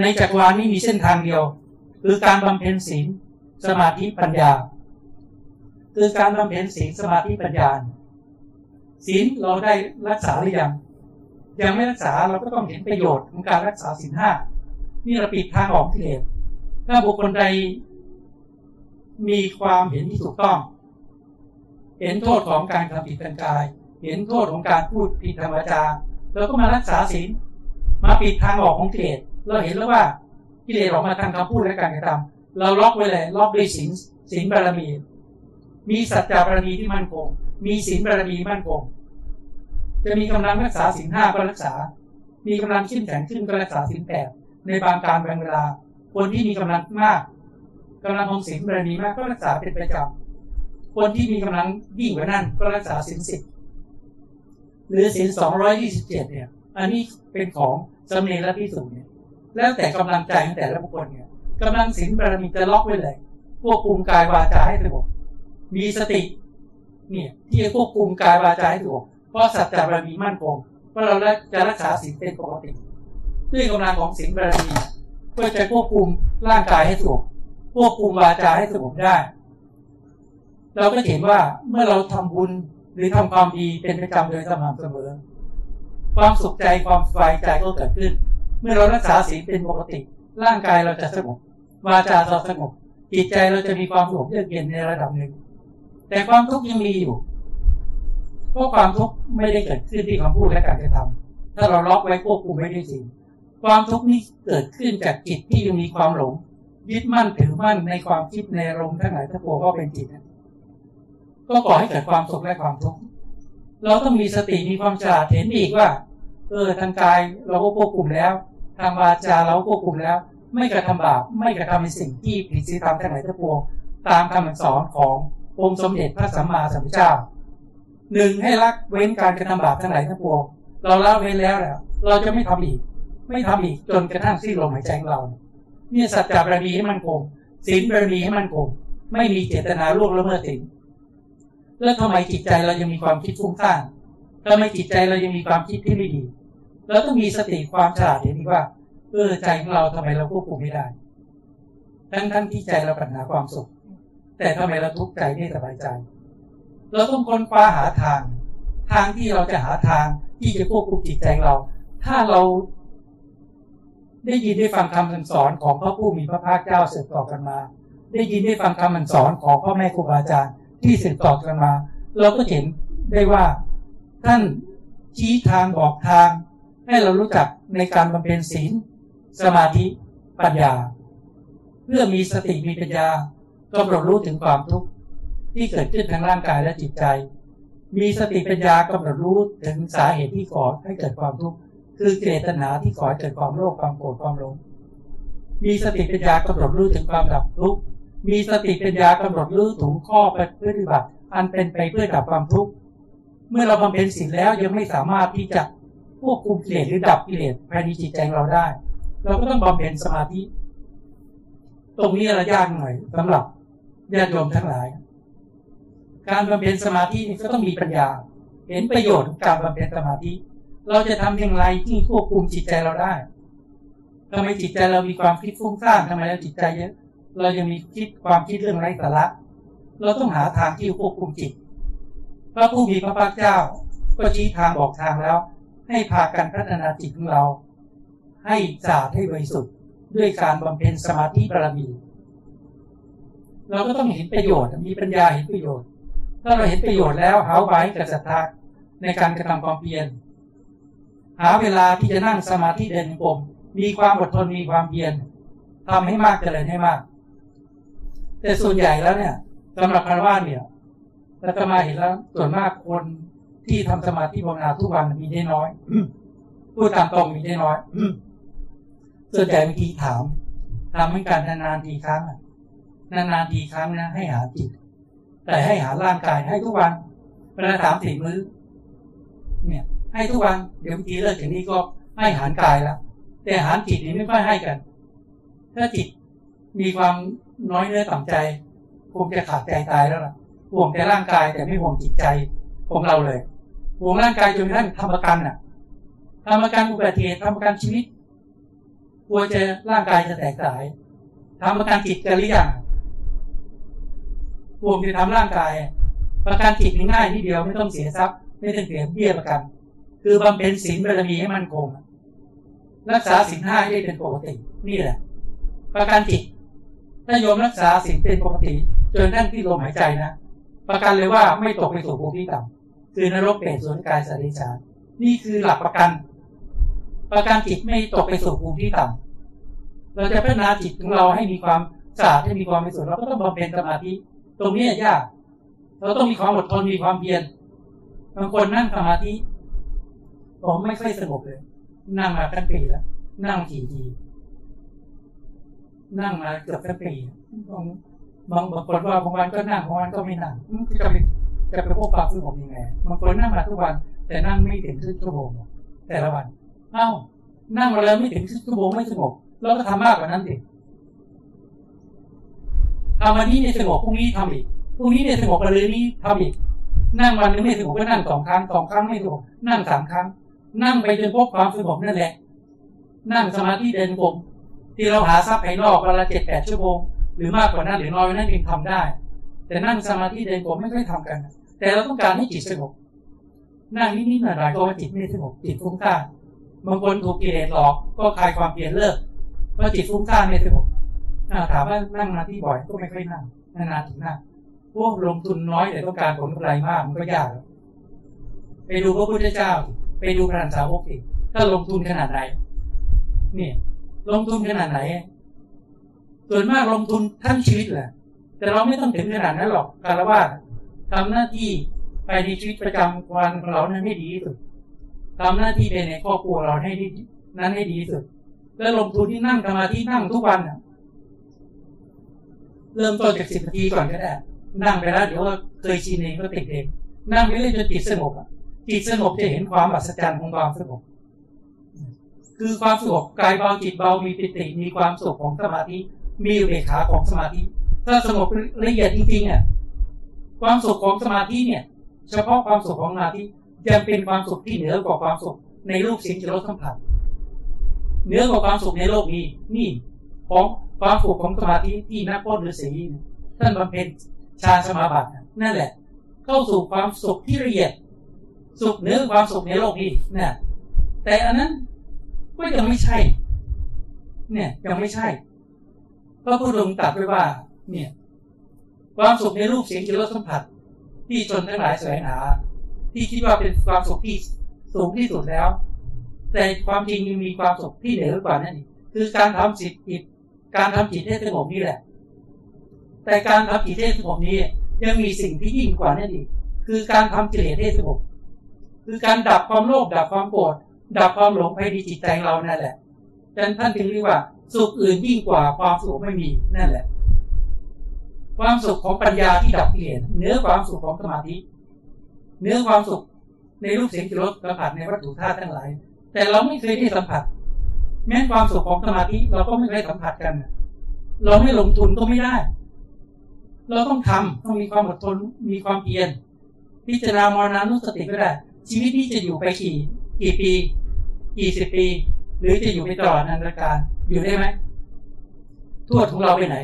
ในจักรวาลนี้มีเส้นทางเดียว คือการบำเพ็ญศีลสมาธิปัญญา คือการบำเพ็ญศีลสมาธิปัญญา ศีลเราได้รักษาหรือยังยังไม่รักษาเราก็ต้องเห็นประโยชน์ของการรักษาศีลห้านี่เราปิดทางออกที่เลสถ้าบุคคลใดมีความเห็นที่ถูกต้อง เห็นโทษของการทำผิดทางกาย เห็นโทษของการพูดผิดธรรมจาเราก็มารักษาศีลมาปิดทางออกของกิเลสเราเห็นแล้วว่ากิเลสออกมาทางคำพูดและการกระทำเราล็อกไว้เลยล็อกด้วยศีลศีลบารมี มีสัจจะบารมีที่มั่นคง มีศีลบารมีมั่นคงจะมีกำลังรักษาศีลห้าก็รักษา มีกำลังขึ้นแข็งขึ้นก็รักษาศีลแปดในบางการบางเวลา คนที่มีกำลังมากกำลังของศีลบารมีมากก็รักษาเป็นประจำคนที่มีกำลังยิ่งกว่านั้นก็รักษาศีลสิบหรือศีลสองร้อยยี่สิบเจ็ดเนี่ย อันนี้เป็นของสมเนรและพิสูจน์เนี่ย แล้วแต่กำลังใจของแต่ละบุคคลเนี่ยกำลังศีลบารมีจะล็อกไว้เลยควบคุมกายวาจาให้สงบมีสติ เนี่ยที่จะควบคุมกายวาจาให้สงบเพราะสัจจะบารมีมั่นคงเพราเราจะรักษาศีลเป็นปกติด้วยกำลังของศีลบารมีเพื่อจะควบคุมร่างกายให้สงบควบคุมวาจาให้สงบได้ เราก็เห็นว่าเมื่อเราทำบุญหรือทำความดีเป็นประจำโดยสม่ำเสมอ ความสุขใจความสบายใจก็เกิดขึ้น เมื่อเรารักษาศีลเป็นปกติ ร่างกายเราจะสงบวาจาเราสงบจิตใจเราจะมีความสงบเยือกเย็นในระดับหนึ่ง แต่ความทุกข์ยังมีอยู่เพราะความทุกข์ไม่ได้เกิดขึ้นที่คำพูดและการกระทำถ้าเราล็อกไว้ควบคุมไม่ได้จริงความทุกข์นี้เกิดขึ้นจากจิตที่ยังมีความหลง ยึดมั่นถือมั่นในความคิดในอารมณ์ทั้งหลายทั้งปวงก็เป็นจิตก็ก่อให้เกิดความสุขและความทุกข์ เราต้องมีสติมีความฉลาดเห็นอีกว่า เออทางกายเราก็ควบคุมแล้ว ทางวาจาเราควบคุมแล้ว ไม่กระทำบาปไม่กระทำในสิ่งที่ผิดศีลธรรมทั้งหลายทั้งปวงตามคำสอนของ องค์สมเด็จพระสัมมาสัมพุทธเจ้าหนึ่งให้รักเว้นการกระทำบาปทั้งหลายทั้งปวงเราละเว้นแล้วแล้ว เราจะไม่ทำอีก ไม่ทำอีกจนกระทั่งสิ้นลมหายใจของเรา เนี่ยสัจจะบารมีให้มันคงศีลบารมีให้มันคงไม่มีเจตนาล่วงละเมิดศีลแล้วทำไมจิตใจเรายังมีความคิดฟุ้งซ่านทำไมจิตใจเรายังมีความคิดที่ไม่ดีเราต้องมีสติความฉลาดเห็นว่าเออใจของเราทำไมเราควบคุมไม่ได้ทั้งทั้งที่ใจเราปัญหาความสุข แต่ทำไมเราทุกข์ใจไม่สบายใจ เราต้องค้นคว้าหาทาง ทางที่เราจะหาทางที่จะควบคุมจิตใจเรา ถ้าเราได้ยินได้ฟังคำสอนของพระผู้มีพระภาคเจ้าสืบต่อกันมา ได้ยินได้ฟังคำสอนของพ่อแม่ครูบาอาจารย์ที่สืบต่อกันมา เราก็เห็นได้ว่าท่านชี้ทางบอกทาง ให้เรารู้จักในการบำเพ็ญศีล สมาธิปัญญา เพื่อมีสติมีปัญญา กำหนดรู้ถึงความทุกข์ที่เกิดขึ้นทางร่างกายและจิตใจ มีสติปัญญากำหนดรู้ถึงสาเหตุที่ก่อให้เกิดความทุกข์คือเจตนาที่ก่อให้เกิดความโลภความโกรธความหลงมีสติปัญญากำหนดรู้ถึงความดับทุกข์มีสติปัญญากำหนดรู้ถึงข้อปฏิบัติ อันเป็นไปเพื่อดับความทุกข์เมื่อเราบำเพ็ญศีลแล้วยังไม่สามารถที่จะควบคุมกิเลสหรือดับกิเลสภายในจิตใจเราได้ เราก็ต้องบำเพ็ญสมาธิ ตรงนี้เรายากหน่อยสำหรับ ญาติโยมทั้งหลาย การบำเพ็ญสมาธิก็ต้องมีปัญญา เห็นประโยชน์ของการบำเพ็ญสมาธิ เราจะทำอย่างไรที่ควบคุมจิตใจเราได้ทำไมจิตใจเรามีความคิดฟุ้งซ่านทำไมเราจิตใจเยอะเรายังมีคิดความคิดเรื่องไร้สาระ เราต้องหาทางที่ควบคุมจิต พระผู้มีพระภาคเจ้าก็ชี้ทางบอกทางแล้ว ให้พากันพัฒนาจิตของเรา ให้สะอาดให้บริสุทธิ์ด้วยการบำเพ็ญสมาธิบารมี เราก็ต้องเห็นประโยชน์มีปัญญาเห็นประโยชน์ ถ้าเราเห็นประโยชน์แล้วหาไว้กับศรัทธาในการกระทำความเพียรหาเวลาที่จะนั่งสมาธิเดินกลมมีความอดทนมีความเพียรทำให้มากเจริญให้มาก แต่ส่วนใหญ่แล้วเนี่ยสำหรับคารวะเนี่ยเราจะมาเห็นแล้วส่วนมากคนที่ทำสมาธิภาวนาทุกวันมีได้น้อยพูดตามตรงมีได้น้อยส่วนใหญ่เมื่อกี้ถามทำให้การนานๆทีครั้ง นานๆทีครั้งนะ ให้หาจิต แต่ให้หาร่างกายให้ทุกวันเวลาถามสี่มื้อ เนี่ย ให้ทุกวันเดี๋ยวเมื่อกี้เลิกอย่างนี้ก็ให้หารกายแล้วแต่หารจิตนี่ไม่ค่อยให้กัน ถ้าจิตมีความน้อยเนื้อต่ำใจคงจะขาดใจตายแล้วล่ะห่วงแต่ร่างกายแต่ไม่ห่วงจิตใจของเราเลยห่วงร่างกายจนกระทั่งทำประกันน่ะทำประกันอุบัติเหตุทำประกันชีวิตกลัวจะร่างกายจะแตกสายทำประกันจิตกันหรือยัง ห่วงจะทำร่างกาย ประกันจิตง่ายที่เดียวไม่ต้องเสียทรัพย์ ไม่ต้องเสียเบี้ยประกัน คือบำเพ็ญศีลบารมีให้มันคงรักษาศีลห้าให้ได้เป็นปกตินี่แหละ ประกันจิตถ้าโยมรักษาศีลเป็นปกติจนท่านที่ลมหายใจนะประกันเลยว่าไม่ตกไปสู่ภูมิที่ต่ำคือนรกเปรตสุนกายสัตว์เดชานนี่คือหลักประกัน ประกันจิตไม่ตกไปสู่ภูมิที่ต่ำเราจะพัฒนาจิตของเราให้มีความสะอาดให้มีความเป็นสุขเราก็ต้องบำเพ็ญสมาธิ ตรงนี้ยาก เราต้องมีความอดทนมีความเพียรบางคนนั่งสมาธิผมไม่ค่อยสงบเลย นั่งมาเป็นปีแล้ว นั่งกี่ทีนั่งมาเกือบเป็นปีบางบางคนว่าบางวันก็นั่งบางวันก็ไม่นั่งจะไปจะไปพบปะซึ่งผมยังไงบางคนนั่งมาทุกวัน แต่นั่งไม่ถึงชั่วโมงแต่ละวัน เอ้า นั่งมาแล้วไม่ถึงชั่วโมงไม่สงบเราก็ทำมากกว่านั้นดิ ทำวันนี้เนี่ยสงบพรุ่งนี้ทำอีกพรุ่งนี้เนี่ยสงบไปเลยนี้ทำอีก นั่งวันนึงไม่สงบก็นั่งสองครั้งสองครั้งไม่สงบนั่งสามครั้ง นั่งไปจนพบความสงบนั่นแหละ นั่งสมาธิเดินกลมที่เราหาทรัพย์ภายนอกวันละเจ็ดแปดชั่วโมงหรือมากกว่านั้นหรือน้อยนั้นเองทำได้ แต่นั่งสมาธิเดินกลมไม่ค่อยทำกัน แต่เราต้องการให้จิตสงบนั่งนิดๆหน่อยๆก็ว่าจิตไม่สงบจิตฟุ้งซ่านบางคนถูกกิเลสหลอกก็คลายความเปลี่ยนเลิกเพราะจิตฟุ้งซ่านไม่สงบ ถามว่านั่งมาที่บ่อยก็ไม่ค่อยนั่งนานๆถึงนั่งพวกลงทุนน้อยแต่ต้องการผลกำไรมากมันก็ยาก ไปดูพระพุทธเจ้า ไปดูพระสาวกสิถ้าลงทุนขนาดไหนนี่ลงทุนขนาดไหน ส่วนมากลงทุนทั้งชีวิตแหละแต่เราไม่ต้องถึงขนาดนั้นหรอกคารวะทำหน้าที่ไปในชีวิตประจำวันของเรานั้นให้ดีที่สุดทำหน้าที่ในในครอบครัวเราให้ดีนั้นให้ดีที่สุด แล้วลงทุนที่นั่งสมาธินั่งทุกวัน เริ่มต้นจากสิบนาทีก่อนก็ได้นั่งไปแล้วเดี๋ยวเคยชินเองก็ติดเองนั่งไปเรื่อยจนจิตสงบอะจิตสงบจะเห็นความอัศจรรย์ของความสงบคือความสงบกายเบาจิตเบามีปิติมีความสุขของสมาธิมีอุเบกขาของสมาธิ ถ้าสงบละเอียดจริงๆอะความสุขของสมาธิเนี่ย เฉพาะความสุขของสมาธิยังเป็นความสุขที่เหนือกว่าความสุขในโลกสิ่งที่รสสัมผัสเหนือกว่าความสุขในโลกนี้ นี่ของ ความสุขของสมาธิที่นักพจน์ฤาษีท่านบำเพ็ญฌานสมาบัตินั่นแหละ เข้าสู่ความสุขที่ละเอียด สุขเหนือความสุขในโลกนี้นะแต่อันนั้นก็ยังไม่ใช่ เนี่ยยังไม่ใช่พระพุทธองค์ตรัสไว้ว่า เนี่ย ความสุขในรูปเสียงกลิ่นรสสัมผัส ที่ชนทั้งหลายแสวงหา ที่คิดว่าเป็นความสุขที่สูงที่สุดแล้ว แต่ความจริงยังมีความสุขที่เหนือกว่านั้นอีกคือการทำจิตจิ การทำจิตให้สงบนี่แหละ แต่การทำจิตให้สงบนี้ยังมีสิ่งที่ยิ่งกว่านั้นอีกคือการทำจิตให้สงบคือการดับความโลภดับความโกรธดับความหลงภายในจิตใจเรานั่นแหละดังนั้นท่านจึงเรียกว่า สุขอื่นยิ่งกว่าความสุขไม่มีนั่นแหละ ความสุขของปัญญาที่ดับกิเลสเนื้อความสุขของสมาธิเนื้อความสุขในรูปเสียงกิรสสัมผัสในวัตถุธาตุทั้งหลาย แต่เราไม่เคยได้สัมผัส แม้ความสุขของสมาธิเราก็ไม่เคยสัมผัสกัน เราไม่ลงทุนก็ไม่ได้ เราต้องทำต้องมีความอดทนมีความเพียรพิจารณามรณานุสติก็ได้ ชีวิตนี้จะอยู่ไปกี่กี่ปี กี่สิบปี หรือจะอยู่ไปตลอดนันตการอยู่ได้ไหมทวดของเราไปไหน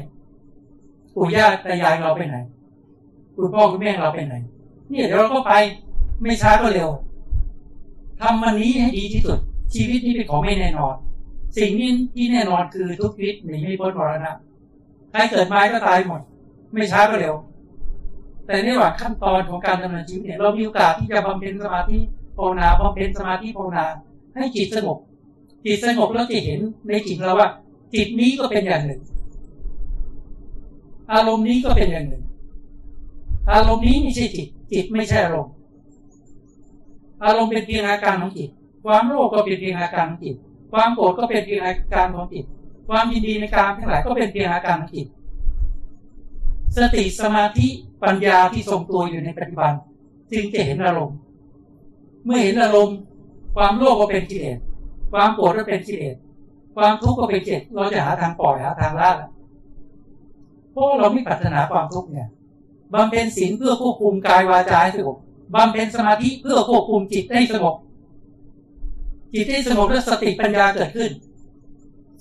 ปู่ย่าตายายเราไปไหนคุณพ่อคุณแม่เราไปไหนเนี่ยเดี๋ยวเราก็ไปไม่ช้าก็เร็วทำวันนี้ให้ดีที่สุด ชีวิตนี้เป็นของไม่แน่นอน สิ่งนี้ที่แน่นอนคือทุกชีวิตหนีไม่พ้นมรณะใครเกิดมาก็ตายหมด ไม่ช้าก็เร็ว แต่ในระหว่างขั้นตอนของการดำเนินชีวิตเนี่ยเรามีโอกาสที่จะบำเพ็ญสมาธิภาวนาบำเพ็ญสมาธิภาวนา ให้จิตสงบ จิตสงบแล้วจะเห็นในจิตเราว่า จิตนี้ก็เป็นอย่างหนึ่ง อารมณ์นี้ก็เป็นอย่างหนึ่ง อารมณ์นี้ไม่ใช่จิต จิตไม่ใช่อารมณ์อารมณ์เป็นเพียงอาการของจิต ความโลภก็เป็นเพียงอาการของจิต ความโกรธก็เป็นเพียงอาการของจิต ความยินดีในการทั้งหลายก็เป็นเพียงอาการของจิต สติสมาธิปัญญาที่ทรงตัวอยู่ในปัจจุบัน จึงจะเห็นอารมณ์ เมื่อเห็นอารมณ์ ความโลภก็เป็นกิเลสความโกรธก็เป็นกิเลสความทุกข์ก็เป็นกิเลสเราจะหาทางปล่อยหาทางละเพราะเราไม่ปรารถนาความทุกข์เนี่ยบำเพ็ญศีลเพื่อควบคุมกายวาจาให้สงบบำเพ็ญสมาธิเพื่อควบคุมจิตให้สงบ จิตให้สงบแล้วสติปัญญาเกิดขึ้น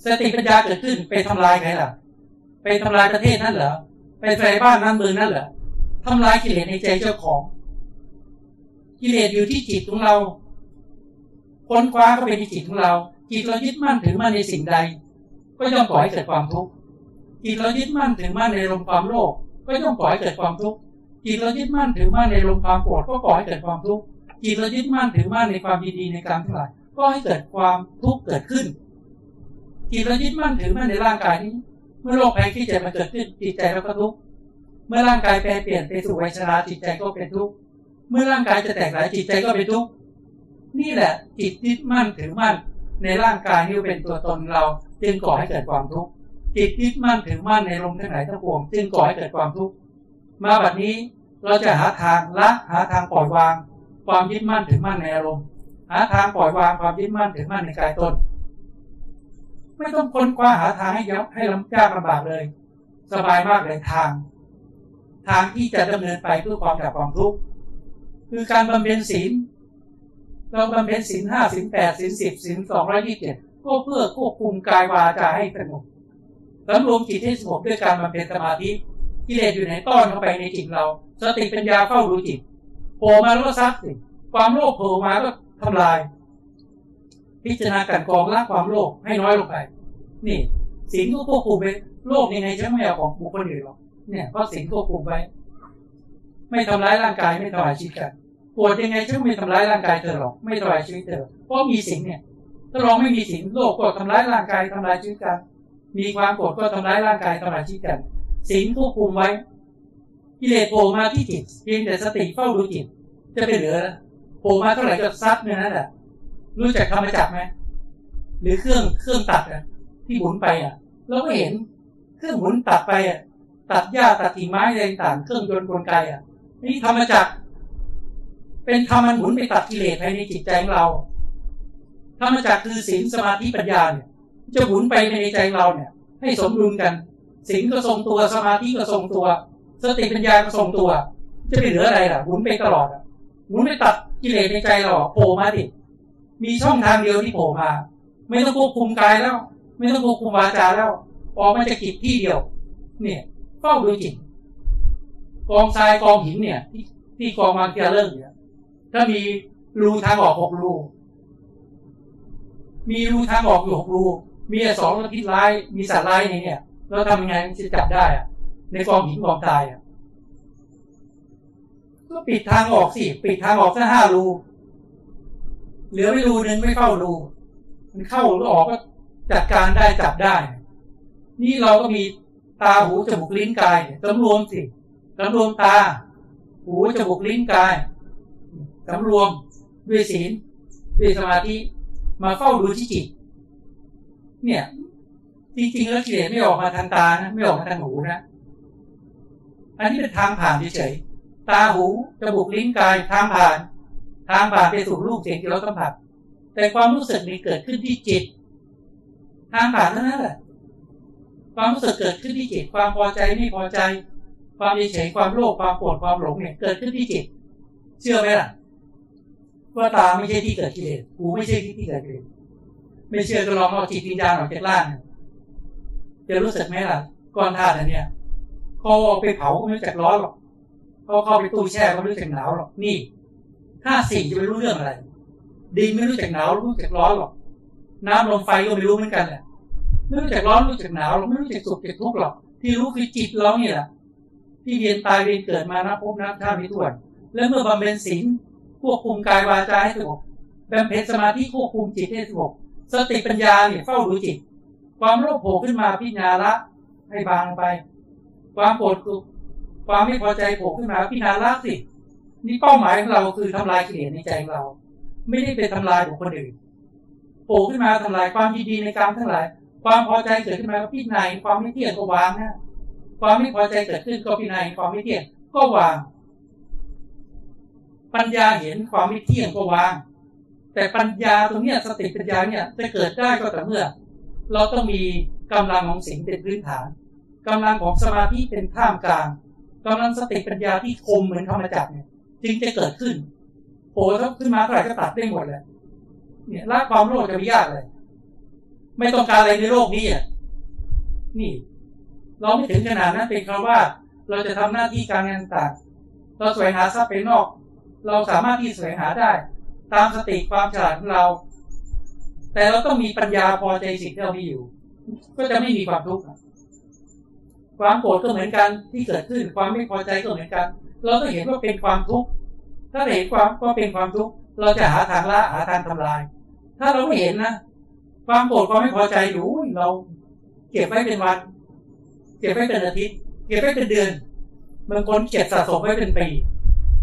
สติปัญญาเกิดขึ้น ไปทำลายใครล่ะ ไปทำลายประเทศนั่นเหรอไปใส่บ้านนั้นเมืองนั่นเหรอทำลายกิเลสในใจเจ้าของ กิเลสอยู่ที่จิตของเราค้นคว้าก็เป็นที่จิตของเรา จิตเรายึดมั่นถือมั่นในสิ่งใด ก็ย่อมก่อให้เกิดความทุกข์จิตเรายึดมั่นถือมั่นในลมความโลภก็ย่อมก่อให้เกิดความทุกข์จิตเรายึดมั่นถือมั่นในลมความโกรธก็ก่อให้เกิดความทุกข์จิตเรายึดมั่นถือมั่นในความดีในการทั้งหลาย ก็ให้เกิดความทุกข์เกิดขึ้นจิตเรายึดมั่นถือมั่นในร่างกายนี้ เมื่อโรคภัยที่เจ็บมันเกิดขึ้นจิตใจเราก็ทุกข์เมื่อร่างกายแปรเปลี่ยนไปสู่วัยชราจิตใจก็เป็นทุกข์เมื่อร่างกายจะแตกหลายจิตใจก็เป็นทุกข์นี่แหละจิตยึดมั่นถือมั่นในร่างกายนี้เป็นตัวตนเรา จึงก่อให้เกิดความทุกข์จิตยึดมั่นถือมั่นในลมทั้งหลายทั้งปวงจึงก่อให้เกิดความทุกข์มาบัดนี้เราจะหาทางละหาทางปล่อยวาง ความยึดมั่นถือมั่นในอารมณ์ หาทางปล่อยวางความยึดมั่นถือมั่นในกายตน ไม่ต้องค้นคว้าหาทางให้ยับให้ลำยากลำบากเลย สบายมากเลยทาง ทางที่จะดำเนินไปเพื่อความดับความทุกข์คือการบำเพ็ญศีลเราบำเพ็ญศีลห้าศีลแปดศีลสิบศีลสองร้อยยี่สิบเจ็ดก็เพื่อควบคุมกายวาจาให้สงบสำรวมจิตให้สงบด้วยการบำเพ็ญสมาธิกิเลสอยู่ในต้อนเข้าไปในจิตเรา สติปัญญาเข้ารู้จิตโผล่มาแล้วก็ซักสิความโลภโผล่มาก็ ทำลาย พิจารณากันกองละความโลภให้น้อยลงไป นี่สิ่งก็ควบคุมไปโลภยังไงฉันไม่เอาของบุคคลอื่นหรอกเนี่ยเพราะสิ่งควบคุมไว้ไม่ทำร้ายร่างกายไม่ทำลายชีวิตกันปวดยังไงฉันไม่ทำร้ายร่างกายเธอหรอกไม่ทำลายชีวิตเธอเพราะมีสิ่งเนี่ย ถ้าเราไม่มีสิ่งโลภก็ทำร้ายร่างกายทำลายชีวิตกันมีความโกรธก็ทำร้ายร่างกายทำลายชีวิตกันสิ่งควบคุมไว้กิเลสโผล่มาที่จิตเพียงแต่สติเฝ้าดูจิตจะไปเหลือ โผล่มาเท่าไหร่ก็ซัดเนี่ยนั่นแหละรู้จักธรรมจักไหมหรือเครื่องเครื่องตัดอะที่หมุนไปอะเราก็เห็นเครื่องหมุนตัดไปอะตัดหญ้าตัดกิ่งไม้อะไรต่างเครื่องยนต์กลไกอะนี่ธรรมจักเป็นธรรมันหมุนไปตัดกิเลสภายในจิตใจของเราธรรมจักคือศีลสมาธิปัญญาเนี่ยจะหมุนไปในใจเราเนี่ย ให้สมดุลกันสิ่งก็ทรงตัวสมาธิก็ทรงตัว สติปัญญาก็ทรงตัว จะไปเหลืออะไรล่ะหมุนไปตลอดหมุนไปตัด กิเลสในใจเราโผล่มาดิมีช่องทางเดียวที่โผล่มา ไม่ต้องควบคุมกายแล้ว ไม่ต้องควบคุมวาจาแล้วออกมาจากจิตที่เดียว เนี่ยเฝ้าดูจิตกองทรายกองหินเนี่ย ที่ที่กองมันเกลิกเนี่ยถ้ามีรูทางออกหกรู มีรูทางออกอยู่หกรู มีสองพิษร้าย มีสัตว์ร้ายในเนี่ย เราทำยังไงจะจับได้อะในกองหินกองทรายอะ ก็ปิดทางออกสิปิดทางออกแค่ห้ารูเหลือไม่รูนึงไม่เข้ารูมันเข้าหรือออกก็จัดการได้จับได้ นี่เราก็มีตาหูจมูกลิ้นกายสำรวมสิสำรวมตา หูจมูกลิ้นกายสำรวมด้วยศีลด้วยสมาธิมาเฝ้าดูที่จิต เนี่ย จริงๆแล้วกิเลสไม่ออกมาทางตานะไม่ออกมาทางหูนะ อันนี้เป็นทางผ่านเฉยๆ ตาหูจมูกลิ้นกายทางผ่าน ทางผ่านไปสู่รูปเสียงที่เราสัมผัสแต่ความรู้สึกนี้เกิดขึ้นที่จิต ทางผ่านเท่านั้นแหละความรู้สึกเกิดขึ้นที่จิต ความพอใจไม่พอใจ ความเฉยความโลภความโกรธความหลงเนี่ยเกิดขึ้นที่จิต เชื่อไหมล่ะว่าตาไม่ใช่ที่เกิดกิเลสหูไม่ใช่ที่ที่เกิดกิเลสไม่เชื่อก็ลองเอาจิตวิญญาณออกจากร่างจะรู้สึกไหมล่ะก้อนธาตุอันเนี้ยเขาเอาไปเผาไม่จักร้อนหรอก เขาเข้าไปตู้แช่ก็ไม่รู้จักหนาวหรอกนี่ถ้าสิ่งจะไม่รู้เรื่องอะไร ดินไม่รู้จักหนาวรู้จักร้อนหรอก น้ำลมไฟก็ไม่รู้เหมือนกันแหละไม่รู้จักร้อนรู้จักหนาวเราไม่รู้จักสุขจักทุกข์หรอก ที่รู้คือจิตเราเนี่ยแหละที่เวียนตายเวียนเกิดมานะพบน้ำท่ามิถ้วน และเมื่อบำเพ็ญศีลควบคุมกายวาจาให้สงบบำเพ็ญสมาธิควบคุมจิตให้สงบสติปัญญาเนี่ยเฝ้าดูจิต ความโลภโผล่ขึ้นมาพิจารณาละให้บางไป ความโกรธ ความไม่พอใจโผล่ขึ้นมาพิจารณาละสินี่เป้าหมายของเราคือทำลายกิเลสในใจของเรา ไม่ได้เป็นทำลายของคนอื่นโผล่ขึ้นมาทำลายความดีดีในกรรมทั้งหลาย ความพอใจเกิดขึ้นมาก็พิจารณาความไม่เที่ยงก็วางนะความไม่พอใจเกิดขึ้นก็พิจารณาความไม่เที่ยงก็วาง ปัญญาเห็นความไม่เที่ยงก็วาง แต่ปัญญาตรงเนี้ยสติปัญญาเนี่ยจะเกิดได้ก็แต่เมื่อ เราต้องมีกำลังของสิ่งเป็นพื้นฐานกำลังของสมาธิเป็นท่ามกลาง กำลังสติปัญญาที่คมเหมือนธรรมจักรเนี่ยจึงจะเกิดขึ้นโผล่ขึ้นมาเท่าไหร่ก็ตัดได้หมดเลยเนี่ยละความโลภจะไม่ยากเลย ไม่ต้องการอะไรในโลกนี้อะนี่ เราไม่ถึงขนาดนั้นเป็นคำว่า เราจะทำหน้าที่การงานต่างเราแสวงหาทรัพย์ไปนอก เราสามารถที่แสวงหาได้ ตามสติความฉลาดของเรา แต่เราต้องมีปัญญาพอใจสิ่งที่เรามีอยู่ ก็จะไม่มีความทุกข์ ความโกรธก็เหมือนกันที่เกิดขึ้นความไม่พอใจก็เหมือนกัน เราต้องเห็นว่าเป็นความทุกข์ถ้าเห็นความก็เป็นความทุกข์เราจะหาทางละหาทางทำลาย ถ้าเราไม่เห็นนะความโกรธความไม่พอใจอยู่เราเก็บไว้เป็นวัน เก็บไว้เป็นอาทิตย์ เก็บไว้เป็นเดือนบางคนเก็บสะสมไว้เป็นปี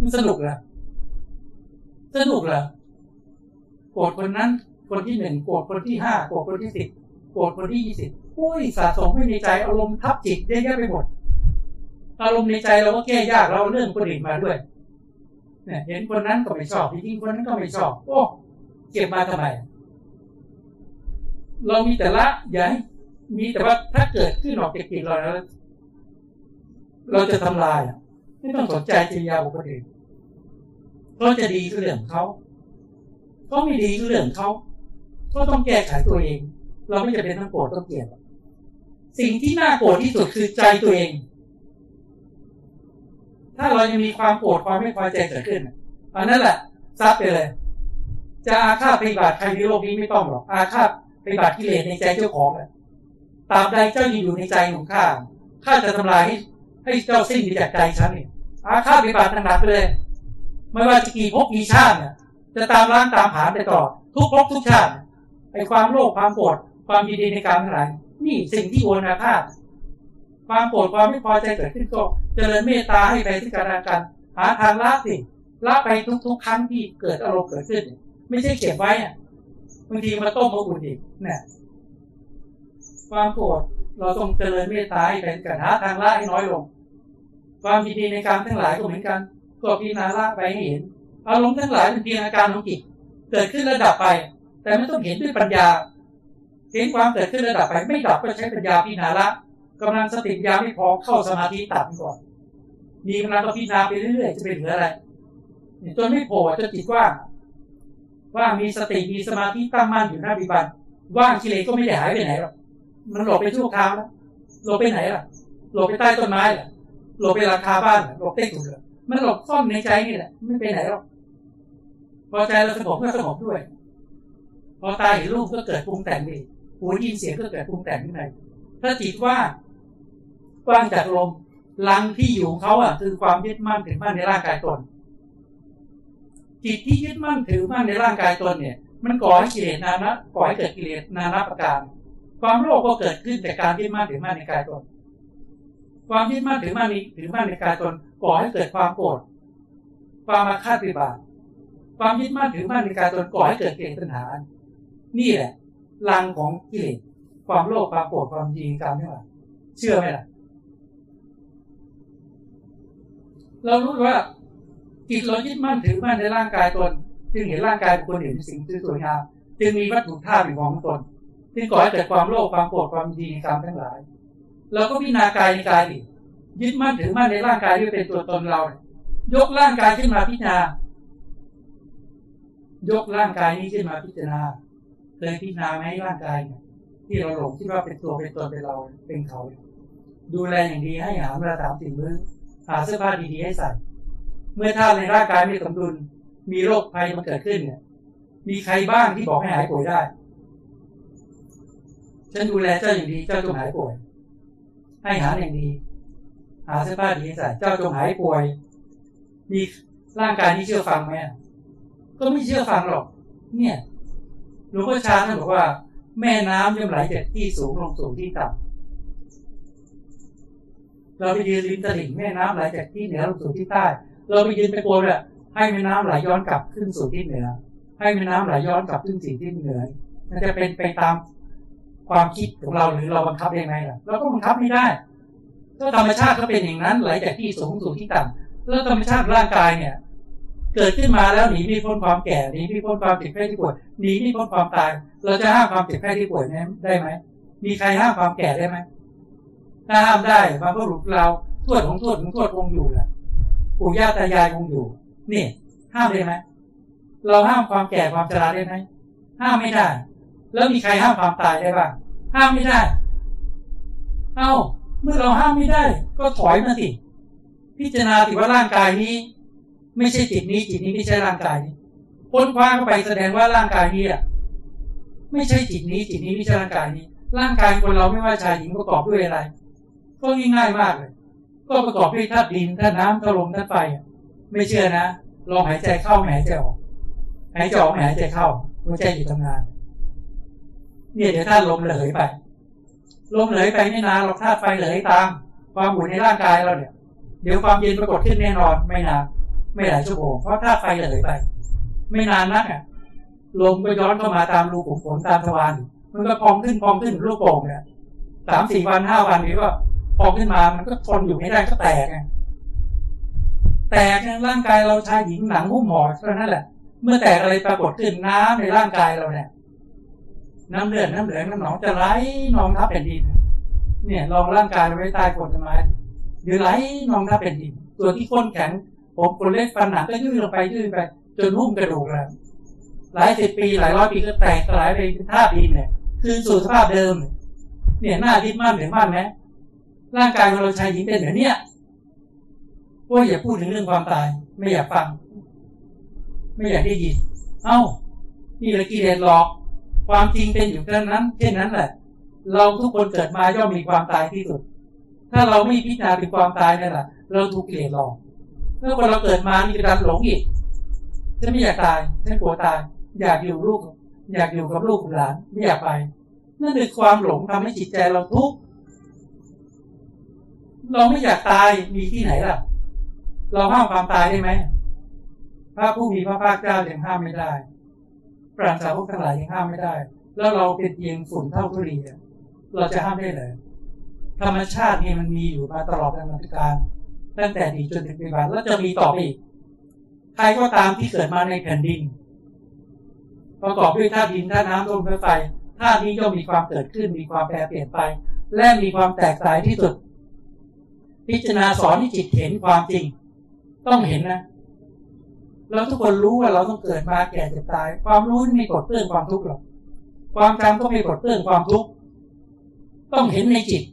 มันสนุกเหรอสนุกเหรอโกรธคนนั้น คนที่หนึ่งโกรธคนที่ห้าโกรธคนที่สิบโกรธคนที่ยี่สิบ อุ้ยสะสมไว้ในใจอารมณ์ทับจิตเยอะแยะไปหมด อารมณ์ในใจเราก็แก้ยากเราเรื่องคนอื่นมาด้วยเนี่ยเห็นคนนั้นก็ไม่ชอบจริงคนนั้นก็ไม่ชอบโอ้เก็บมาทำไม เรามีแต่ละอย่าให้มีแต่ว่าถ้าเกิดขึ้นออกจากจิตเราแล้วเราจะทำลายไม่ต้องสนใจจริยาบุคคลอื่นเขาจะดีก็เรื่องเขาเขาไม่ดีก็เรื่องเขาก็ต้องแก้ไขตัวเอง เราไม่จะเป็นทั้งโกรธต้องเกลียด สิ่งที่น่าโกรธที่สุดคือใจตัวเอง ถ้าเรายังมีความโกรธความไม่พอใจเกิดขึ้นอันนั้นแหละซับไปเลย จะอาฆาตปฏิบัติใครในโลกนี้ไม่ต้องหรอกอาฆาตปฏิบัติกิเลสในใจเจ้าของเลยตราบใดเจ้ายังอยู่ในใจของข้าข้าจะทำลายให้ให้เจ้าสิ้นไปจากใจฉันนี่อาฆาตปฏิบัติหนักไปเลย ไม่ว่าจะกี่ภพกี่ชาติเนี่ยจะตามล้างตามผานไปต่อ ทุกภพทุกชาติไอความโลภความโกรธความยินดีในการทั้งหลาย นี่สิ่งที่โอนอาฆาตความโกรธความไม่พอใจเกิดขึ้นก็เจริญเมตตาให้ไปที่การกันหาทางละสิละไปทุกๆ ครั้งที่เกิดอารมณ์เกิดขึ้น ไม่ใช่เก็บไว้อะบางทีมาต้มมาอุ่นอีกเนี่ยความโกรธเราต้องเจริญเมตตาให้ไปกันหาทางละให้น้อยลง ความยินดีในการทั้งหลายก็เหมือนกัน ก็พิจารณาละไปให้เห็นอารมณ์ทั้งหลายเป็นเพียงอาการของจิตเกิดขึ้นระดับไป แต่ไม่ต้องเห็นด้วยปัญญา เห็นความเกิดขึ้นระดับไปไม่ดับก็ใช้ปัญญาพิจารณาละกำลังสติปัญญาไม่พอเข้าสมาธิตัดก่อน มีกำลังก็พิจารณาไปเรื่อยๆจะเป็นเหลืออะไรจนไม่โผล่จนจิตว่างว่างมีสติมีสมาธิตั้งมั่นอยู่หน้าบิบันว่างกิเลสก็ไม่ได้หายไปไหนหรอกมันหลบไปชั่วคราวแล้วหลบไปไหนล่ะ หลบไปใต้ต้นไม้ล่ะหลบไปราคาบ้านหลบใต้ถุนมันหลบซ่อนในใจนี่แหละไม่ไปไหนหรอกพอใจเราสงบก็สงบด้วย พอตาเห็นรูปก็เกิดปรุงแต่งดี หูยินเสียงก็เกิดปรุงแต่งขึ้นในถ้าจิตว่ากว้างจากลมลังที่อยู่ของเขาอะคือความยึดมั่นถือมั่นในร่างกายตน จิตที่ยึดมั่นถือมั่นในร่างกายตนเนี่ย มันก่อให้กิเลสนานะก่อให้เกิดกิเลสนานาประการ ความโลภก็เกิดขึ้นจากการยึดมั่นถือมั่นในกายตน ความยึดมั่นถือมั่นในถือมั่นในกายตนก่อให้เกิดความโกรธความมาคาปฏิบัติความยึดมั่นถือมั่นในกายตนก่อให้เกิดเกิดปัญหา นี่แหละ ลังของกิเลสความโลภความโกรธความยิงการมนี่หว่าเชื่อไหมล่ะ เรารู้ว่าจิตเรายึดมั่นถือมั่นในร่างกายตน จึงเห็นร่างกายเป็นคนเห็นสิ่งที่สวยงามจึงมีวัตถุธาตุเป็นของตนจึงก่อให้เกิดความโลภความโกรธความดีในกรรมทั้งหลายเราก็พิจารณากายในกายดิยึดมั่นถือมั่นในร่างกายที่เป็นตัวตนเรา ยกร่างกายขึ้นมาพิจารณายกร่างกายนี้ขึ้นมาพิจารณา เคยพิจารณาไหมร่างกายเนี่ยที่เราหลงคิดว่าเป็นตัวเป็นตนเป็นเราเป็นเขา ดูแลอย่างดีให้อาหารเวลาสามสิ่งมือหาเสื้อผ้าดีๆให้ใส่เมื่อท่าในร่างกายไม่สมดุล มีโรคภัยมันเกิดขึ้นเนี่ย มีใครบ้างที่บอกให้หายป่วยได้ ฉันดูแลเจ้าอย่างดี เจ้าจงหายป่วย ให้หาอย่างดี หาเสื้อผ้าดีให้ใส่เจ้าจงหายป่วย มีร่างกายนี้เชื่อฟังไหมก็ไม่เชื่อฟังหรอก เนี่ย หลวงพ่อชาท่านบอกว่า แม่น้ำย่อมไหลจากที่สูงลงสู่ที่ต่ำเราไปยืนริมตลิ่งแม่น้ำไหลจากที่เหนือลงสู่ที่ใต้ เราไปยืนตะโกนเลยให้แม่น้ำไหลย้อนกลับขึ้นสู่ที่เหนือ ให้แม่น้ำไหลย้อนกลับขึ้นสู่ที่เหนือมันจะเป็นไปตามความคิดของเราหรือเราบังคับยังไงล่ะเราก็บังคับไม่ได้ก็ธรรมชาติก็เป็นอย่างนั้นไหลจากที่สูงสู่ที่ต่ำแล้วธรรมชาติร่างกายเนี่ย เกิดขึ้นมาแล้วหนีไม่พ้นความแก่หนีไม่พ้นความเจ็บแค่ที่ป่วยหนีไม่พ้นความตาย เราจะห้ามความเจ็บแค่ที่ป่วยได้ไหมมีใครห้ามความแก่ได้ไหมถ้าห้ามได้บรรพบุรุษเราทวดของทวดของทวดคงอยู่แหละปู่ย่าตายายคงอยู่ นี่ ห้ามได้ไหมเราห้ามความแก่ความชราได้ไหมห้ามไม่ได้ แล้วมีใครห้ามความตายได้บ้างห้ามไม่ได้ เอ้าเมื่อเราห้ามไม่ได้ ก็ถอยมาสิพิจารณาสิว่าร่างกายนี้ ไม่ใช่จิตนี้ จิตนี้ไม่ใช่ร่างกายนี้พ้นคว้าเข้าไปแสดงว่าร่างกายนี้อะไม่ใช่จิตนี้ จิตนี้ไม่ใช่ร่างกายนี้ ร่างกายคนเราไม่ว่าชายหญิงประกอบด้วยอะไรก็ง่ายมากเลย ก็ประกอบด้วยธาตุดินธาตุน้ำธาตุลมธาตุไฟไม่เชื่อนะลองหายใจเข้าหายใจออกหายใจออกหายใจเข้าหัวใจหยุดทำงาน เนี่ยเดี๋ยวธาตุลมเหลยไปลมเหลยไปไม่นานหรอกธาตุไฟเหลยตาม ความหมุนในร่างกายเราเนี่ย เดี๋ยวความเย็นปรากฏขึ้นแน่นอนไม่นาน ไม่หลายชั่วโมงเพราะธาตุไฟเหลยไป ไม่นานนักอะลมก็ย้อนเข้ามาตามรูขุมขนตามทวารมันก็พองขึ้นพองขึ้นลูกโป่งเนี่ยสามสี่วันห้าวันนี้ก็พองขึ้นมามันก็ทนอยู่ไม่ได้ก็แตกไงแตกในร่างกายเราชายหญิงหนังหุ้มห่อเท่านั้นแหละ เมื่อแตกอะไรปรากฏขึ้นน้ำในร่างกายเราเนี่ยน้ำเลือดน้ำเหลืองน้ำหนองจะไหลนองทับแผ่นดิน เนี่ยลองร่างกายไว้ใต้โคนต้นไม้หรือไหลนองทับแผ่นดิน ตัวที่ข้นแข็ง ผมคนเล็กฟันหนักก็ยืดลงไปยืดไป จนหุ้มกระดูกแล้วหลายสิบปีหลายร้อยปีก็แตกสลายไปเป็นธาตุดินเนี่ยคืนสู่สภาพเดิม เนี่ยหน้าทิ่มั่นถึงมั่นไหมร่างกายของเราชายหญิงเป็นแบบเนี้ยพวกอย่าพูดถึงเรื่องความตาย ไม่อยากฟัง ไม่อยากได้ยิน เอ้า นี่ละกิเลสหลอก ความจริงเป็นอยู่แค่นั้น เช่นนั้นแหละ เราทุกคนเกิดมาย่อมมีความตายที่สุด ถ้าเราไม่พิจารณาถึงความตายนั่นแหละเราถูกกิเลสหลอก เมื่อคนเราเกิดมานี่การหลงอีกฉันไม่อยากตายฉันกลัวตาย อยากอยู่ลูก อยากอยู่กับลูกกับหลานไม่อยากไป นั่นคือความหลงทำให้จิตใจเราทุกข์เราไม่อยากตายมีที่ไหนล่ะ เราห้ามความตายได้ไหมพระผู้มีพระภาคเจ้ายังห้ามไม่ได้ปราชญ์พวกทั้งหลายยังห้ามไม่ได้ แล้วเราเป็นเพียงฝุ่นเท่าทุลีเราจะห้ามได้เลยธรรมชาตินี่มันมีอยู่มาตลอดกาลการ ตั้งแต่ดีจนถึงปัจจุบันแล้วจะมีต่อไปอีกใครก็ตามที่เกิดมาในแผ่นดินประกอบด้วยธาตุดินธาตุน้ำลมไฟไฟธาตุนี้ย่อมมีความเกิดขึ้น มีความแปรเปลี่ยนไป และมีความแตกต่างที่สุด พิจารณาสอนให้จิตเห็นความจริง ต้องเห็นนะเราทุกคนรู้ว่าเราต้องเกิดมาแก่เจ็บตาย ความรู้ไม่กดเตื้องความทุกข์หรอกความจำก็ไม่กดเตื้องความทุกข์ต้องเห็นในจิต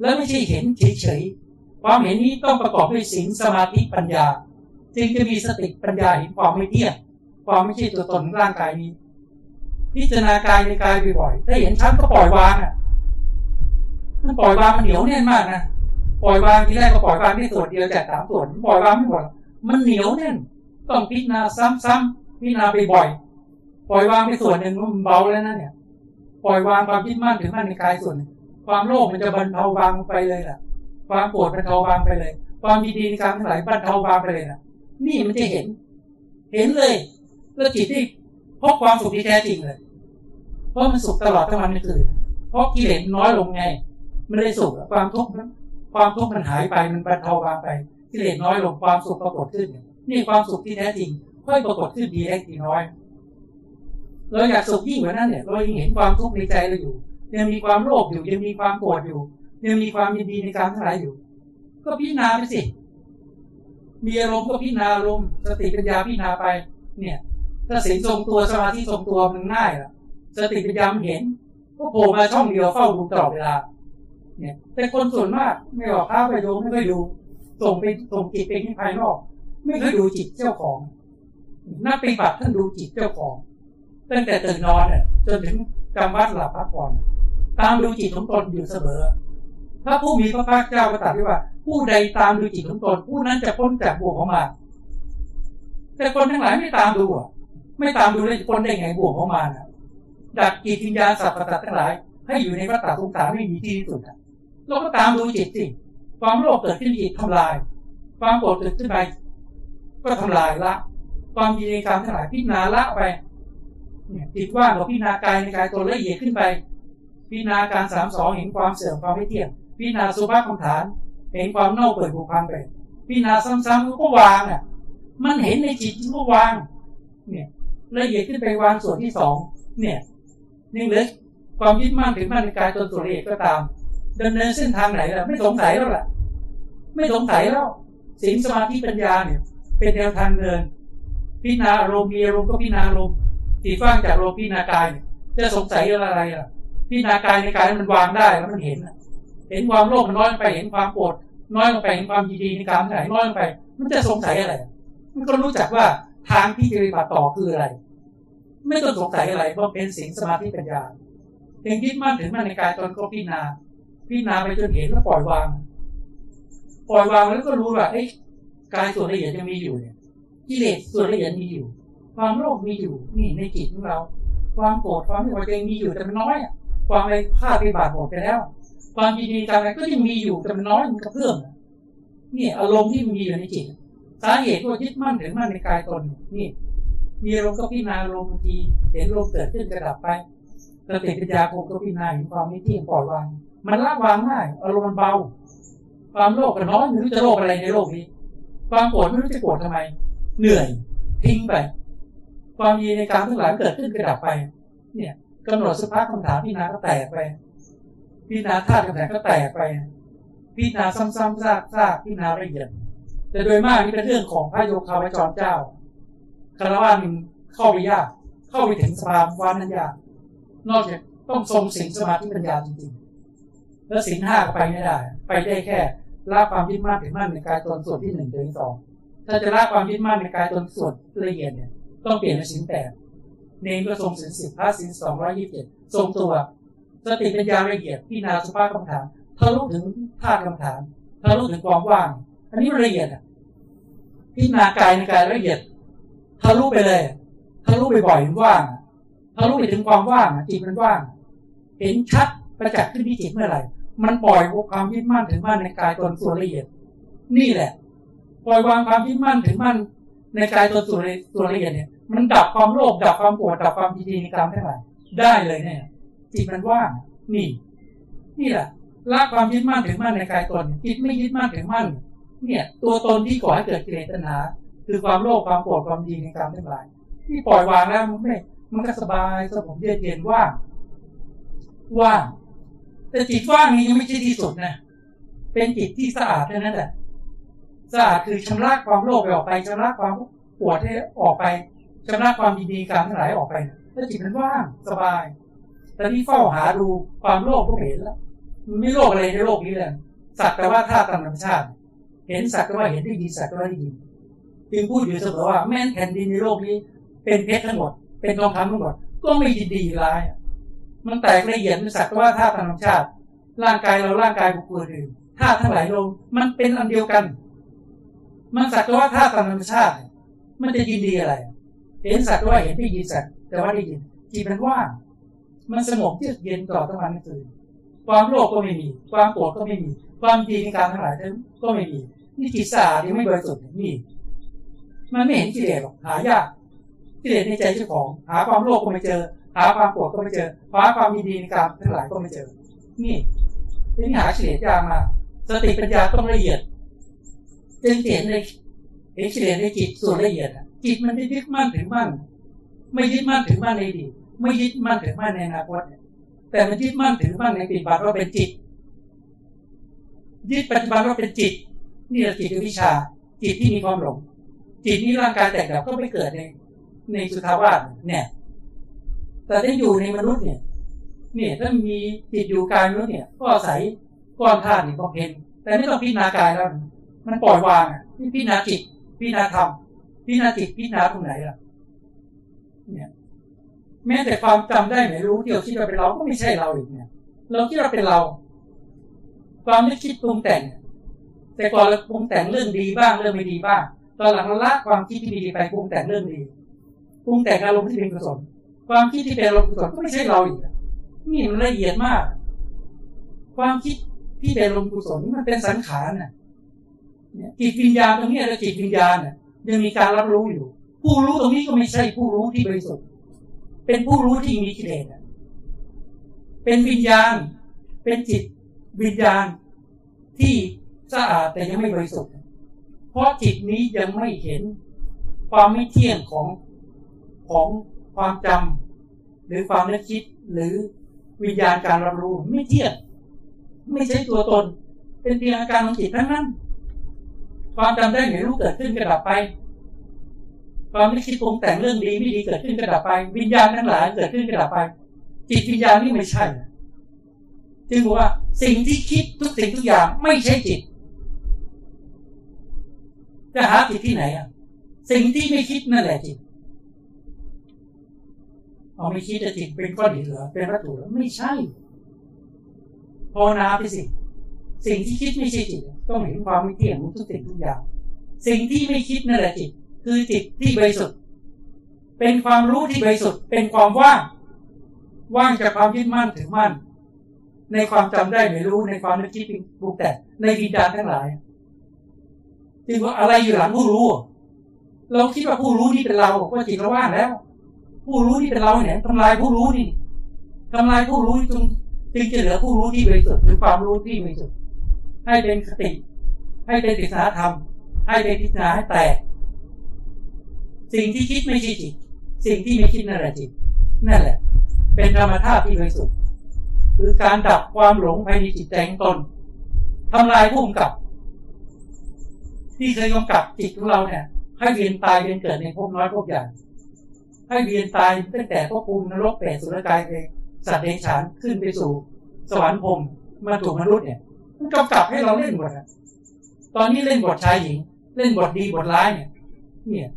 แล้วไม่ใช่เห็นเฉยๆ ความเห็นนี้ต้องประกอบด้วยศีลสมาธิปัญญา จึงจะมีสติปัญญาเห็นความไม่เที่ยงความไม่ใช่ตัวตนร่างกายนี้ พิจารณากายในกายบ่อยๆถ้าเห็นชัดก็ปล่อยวางอะมันปล่อยวางมันเหนียวแน่นมากนะปล่อยวางทีแรกก็ปล่อยวางได้ส่วนเดียวจากสามส่วนปล่อยวางไม่หมดมันเหนียวแน่นต้องพิจารณาซ้ำๆพิจารณาไปบ่อยปล่อยวางไปส่วนหนึ่งมันเบาแล้วนะเนี่ย ปล่อยวางความคิดมั่นถึงมั่นในกายส่วน ความโลภมันจะบรรเทาบางไปเลยล่ะ ความโกรธบรรเทาบางไปเลย ความดีๆในการทั้งหลายบรรเทาบางไปเลยนะนี่มันจะเห็น เห็นเลยแล้วจิตที่พบความสุขที่แท้จริงเลย เพราะมันสุขตลอดทั้งวันทั้งคืนเพราะกิเลสน้อยลงไงไม่ได้สุขความทุกข์นั้นความทุกข์มันหายไปมันบรรเทาบางไปกิเลสน้อยลงความสุขปรากฏขึ้น นี่ความสุขที่แท้จริง ค่อยปรากฏขึ้นดีเล็กดีน้อยเราอยากสุขยิ่งกว่านั้นเนี่ยเรายังเห็นความทุกข์ในใจเราอยู่ ยังมีความโลภอยู่ยังมีความโกรธอยู่ ยังมีความยินดีในการทั้งหลายอยู่ ก็พิจารณาไปสิ มีอารมณ์ก็พิจารณาอารมณ์สติปัญญาพิจารณาไป เนี่ยถ้าสิงทรงตัวสมาธิทรงตัวมันง่ายล่ะ สติปัญญาเห็น ก็โผล่มาช่องเดียวเฝ้าดูตลอดเวลา เนี่ย แต่คนส่วนมากไม่ออกข้าไปดูไม่ค่อยดูส่งไปส่งจิตไปที่ภายนอก ไม่ค่อยดูจิตเจ้าของนักปฏิบัติท่านดูจิตเจ้าของตั้งแต่ตื่นนอนเนี่ยจนถึงจำวัดหลับพักผ่อนตามดูจิตของตนอยู่เสมอ พระผู้มีพระภาคเจ้าก็ตรัสไว้ว่า ผู้ใดตามดูจิตของตนผู้นั้นจะพ้นจากบ่วงของมารแต่คนทั้งหลายไม่ตามดูอะ ไม่ตามดูเลยคนได้ไงบ่วงของมารดักจิตวิญญาณสัตว์ประสาททั้งหลาย ให้อยู่ในวัฏฏะสงสารไม่มีที่สุดเราก็ตามดูจิตสิความโลภเกิดขึ้นจิตทำลาย ความโกรธเกิดขึ้นไปก็ทำลายละ ความยินดีกรรมทั้งหลายพิจารณาละไปจิตว่างกับพิจารณากายในกายตัวละเอียดขึ้นไปพิจารณาการสามสองเห็นความเสื่อมความไม่เที่ยง พิจารณาสุภาพคำฐาน เห็นความเน่าเปื่อยผุพังไปพิจารณาซ้ำๆก็วางอะ มันเห็นในจิตก็วาง เนี่ยละเอียดขึ้นไปวางส่วนที่สองเนี่ยนี่เหลือความยึดมั่นถึงมั่นในกายตัวส่วละเอียดก็ตามดำเนินเส้นทางไหนล่ะ ไม่สงสัยแล้วล่ะ ไม่สงสัยแล้วสิ่งสมาธิปัญญาเนี่ย เป็นแนวทางเดิน พิจารณาอารมณ์มีอารมณ์ก็พิจารณาอารมณ์ตีฟ้างจากโลพินากาย จะสงสัยอะไรอะ พินากายในกายมันวางได้แล้วมันเห็น เห็นความโลภมันน้อยลงไปเห็นความโกรธน้อยลงไปเห็นความยินดีในการไหนน้อยลงไป มันจะสงสัยอะไร มันก็รู้จักว่าทางที่จะปฏิบัติต่อคืออะไร ไม่ต้องสงสัยอะไรเพราะเป็นสิ่งสมาธิปัญญาเพียงคิดมั่นถึงมั่นในกายตนก็พิจารณาพิจารณาไปจนเห็นแล้วปล่อยวาง ปล่อยวางแล้วก็รู้ว่าไอ้กายส่วนละเอียดยังมีอยู่เนี่ยกิเลสส่วนละเอียดมีอยู่ ความโลภมีอยู่นี่ในจิตของเรา ความโกรธความไม่พอใจมีอยู่แต่มันน้อยความอะไรพลาดไปบาดหมดไปแล้ว ความยินดีอะไรก็ยังมีอยู่แต่มันน้อยมันกระเพื่อมนี่อารมณ์ที่มันมีอยู่ในจิต สาเหตุว่ายึดมั่นถึงมั่นในกายตนนี่มีอารมณ์ก็พิจารณาอารมณ์บางทีเห็นลมเกิดขึ้นกระดับไปสติปัญญาผมก็พิจารณาเห็นความไม่เที่ยงปล่อยวาง มันละวางง่ายอารมณ์มันเบา ความโลภก็น้อยไม่รู้จะโลภอะไรในโลกนี้ ความโกรธไม่รู้จะโกรธทำไม เหนื่อยทิ้งไป ความยีในการทั้งหลายเกิดขึ้นกระดับไป เนี่ยกำหนดสภาพคำถามพิจารณาก็แตกไป พิจารณาธาตุคำถามก็แตกไป พิจารณาซ้ำๆซากซากพิจารณาละเอียดแต่โดยมากนี่เป็นเรื่องของพระโยคาวจรเจ้าคารวะมันเข้าไปยาก เข้าไปถึงสภาวะนั้นยากนอกจากต้องทรงสิงสมาธิปัญญาจริงๆ แล้วสิงห้าก็ไปไม่ได้ ไปได้แค่ละความยึดมั่นถึงมั่นในกายตนส่วนที่หนึ่งถึงสองถ้าจะละความยึดมั่นในกายตนส่วนละเอียดเนี่ยต้องเปลี่ยนเป็นสินแปดเนงก็ทรงสินสิบพระสินสองร้อยยี่สิบเจ็ดทรงตัว สติปัญญาละเอียดพี่นาสภาพคำถามทะลุถึงธาตุคำถามทะลุถึงความว่าง อันนี้ละเอียดอะพิจารณากายในกายละเอียดทะลุไปเลยทะลุไปบ่อยว่างทะลุไปถึงความว่างจิตมันว่าง เห็นชัดประจักษ์ขึ้นที่จิตเมื่อไหร่มันปล่อยความยึดมั่นถึงมั่นในกายตนส่วนละเอียด นี่แหละ ปล่อยวางความยึดมั่นถึงมั่นในกายตัวส่วนตัวละเอียดเนี่ย มันดับความโลภดับความโกรธดับความยินดีในกรรมทั้งหลายได้เลยเนี่ย จิตมันว่างนี่ นี่แหละละความยึดมั่นถึงมั่นในกายตนจิตไม่ยึดมั่นถึงมั่น เนี่ย ตัวตนที่ก่อให้เกิดกิเลสตัณหา คือความโลภความโกรธความดีในกรรมทั้งหลายที่ปล่อยวางแล้วมันไม่มันก็สบายสงบเย็นเย็นว่างว่างแต่จิตว่างนี้ยังไม่ใช่ที่สุดนะเป็นจิตที่สะอาดเท่านั้นแหละสะอาดคือชำระความโลภไปออกไปชำระความปวดให้ออกไปชำระความดีดีการทั้งหลายออกไปถ้าจิตมันว่างสบาย แต่นี่เฝ้าหาดูความโลภก็เห็นแล้วไม่โลกอะไรในโลกนี้เลยสักแต่ว่าธาตุธรรมชาติ เห็นสักแต่ว่าเห็นได้ยินสักแต่ว่าได้ยินจึงพูดอยู่เสมอว่าแม้นแผ่นดินในโลกนี้ เป็นเพชรทั้งหมด เป็นทองคำทั้งหมด ก็ไม่ยินดีร้าย มันแตกละเอียดมันสักแต่ว่าธาตุธรรมชาติ ร่างกายเราร่างกายบุคคลอื่นธาตุทั้งหลายลงมันเป็นอันเดียวกัน มันสักแต่ว่าธาตุธรรมชาติ มันจะยินดีอะไร เห็นสักแต่ว่าเห็นได้ยินสักแต่ว่าได้ยินจิตมันว่าง มันสงบเยือกเย็นต่อทั้งวันทั้งคืนความโลภก็ไม่มี ความโกรธก็ไม่มี ความดีในการทั้งหลายก็ไม่มี นี่จิตสะอาดยังไม่บริสุทธิ์นี่ มันไม่เห็นกิเลสหรอกหายากกิเลสในใจเจ้าของ หาความโลภก็ไม่เจอ หาความโกรธก็ไม่เจอหาความดีในการทั้งหลายก็ไม่เจอ นี่นี่หากิเลสยากมากสติปัญญาต้องละเอียด จึงเห็นในเห็นกิเลสในจิตส่วนละเอียดจิตมันไม่ยึดมั่นถึงมั่น ไม่ยึดมั่นถึงมั่นในดี ไม่ยึดมั่นถึงมั่นในอนาคตแต่มันยึดมั่นถือมั่นในปัจจุบันว่าเป็นจิต ยึดปัจจุบันว่าเป็นจิต นี่แหละจิตวิชา จิตที่มีความหลง จิตนี้ร่างกายแตกดับก็ไม่เกิดในในสุทาวาสเนี่ย แต่ถ้าอยู่ในมนุษย์เนี่ย เนี่ยถ้ามีจิตอยู่กายมนุษย์เนี่ย ก็อาศัยก้อนธาตุนี่ก็เพนแต่ไม่ต้องพิจารณากายแล้ว มันปล่อยวางอะพิจารณาจิตพิจารณาธรรมพิจารณาจิตพิจารณาตรงไหนล่ะ เนี่ย แม้แต่ความจำได้ไม่รู้ที่เราคิดว่าเป็นเราก็ไม่ใช่เราอีกเนี่ยเราคิดว่าเป็นเรา ความนึกคิดปรุงแต่ง แต่ก่อนเราปรุงแต่งเรื่องดีบ้างเรื่องไม่ดีบ้างตอนหลังเราละความคิดที่ดีไปปรุงแต่งเรื่องดีปรุงแต่งอารมณ์ที่เป็นกุศลความคิดที่เป็นอารมณ์กุศลก็ไม่ใช่เราอีกนี่มันละเอียดมาก ความคิดที่เป็นอารมณ์กุศลมันเป็นสังขารน่ะจิตวิญญาณตรงนี้แล้วจิตวิญญาณน่ะยังมีการรับรู้อยู่ ผู้รู้ตรงนี้ก็ไม่ใช่ผู้รู้ที่บริสุทธิ์ เป็นผู้รู้ที่มีกิเลสเป็นวิญญาณ เป็นจิตวิญญาณที่สะอาดแต่ยังไม่บริสุทธิ์ เพราะจิตนี้ยังไม่เห็นความไม่เที่ยงของของความจำหรือความนึกคิดหรือวิญญาณการรับรู้ไม่เที่ยง ไม่ใช่ตัวตน เป็นเพียงอาการของจิตทั้งนั้น ความจำได้ไม่รู้เกิดขึ้นกระดับไป ความไม่คิดปรุงแต่งเรื่องดีไม่ดีเกิดขึ้นกระดับไป วิญญาณทั้งหลายเกิดขึ้นกระดับไป จิตวิญญาณนี่ไม่ใช่จึงบอกว่าสิ่งที่คิดทุกสิ่งทุกอย่างไม่ใช่จิตจะหาจิตที่ไหนอะ สิ่งที่ไม่คิดนั่นแหละจิตเอาไม่คิดจะจิตเป็นก้อนหินเหรอเป็นวัตถุหรอไม่ใช่พอนาไปสิสิ่งที่คิดไม่ใช่จิต ต้องเห็นความไม่เที่ยงของทุกสิ่งทุกอย่าง สิ่งที่ไม่คิดนั่นแหละจิต คือจิตที่บริสุทธิ์ เป็นความรู้ที่บริสุทธิ์ เป็นความว่าง ว่างจากความยึดมั่นถือมั่น ในความจำได้ไม่รู้ในความนึกคิดปรุงแต่ในวิญญาณทั้งหลายจึงว่าอะไรอยู่หลังผู้รู้ เราคิดว่าผู้รู้นี่เป็นเราก็จิตเราว่างแล้ว ผู้รู้นี่เป็นเราเนี่ยทำลายผู้รู้นี่ทำลายผู้รู้จึงจึงจะเหลือผู้รู้ที่บริสุทธิ์หรือความรู้ที่บริสุทธิ์ให้เป็นคติ ให้เป็นติสาธรรม ให้เป็นพิจารณาให้แตก สิ่งที่คิดไม่ใช่จิต สิ่งที่ไม่คิดนั่นแหละจิต นั่นแหละ เป็นธรรมชาติที่บริสุทธิ์คือการดับความหลงภายในจิตใจของตนทำลายผู้กำกับ ที่เคยกำกับจิตของเราเนี่ยให้เวียนตายเวียนเกิดในภพน้อยภพใหญ่ให้เวียนตายตั้งแต่ภพภูมินรกเปรตสุรกายเองสัตว์เดชฉานขึ้นไปสู่ สวรรค์พรมมาถูกมนุษย์เนี่ยมันกำกับให้เราเล่นบทตอนนี้เล่นบทชายหญิง เล่นบทดีบทร้ายเนี่ย เนี่ย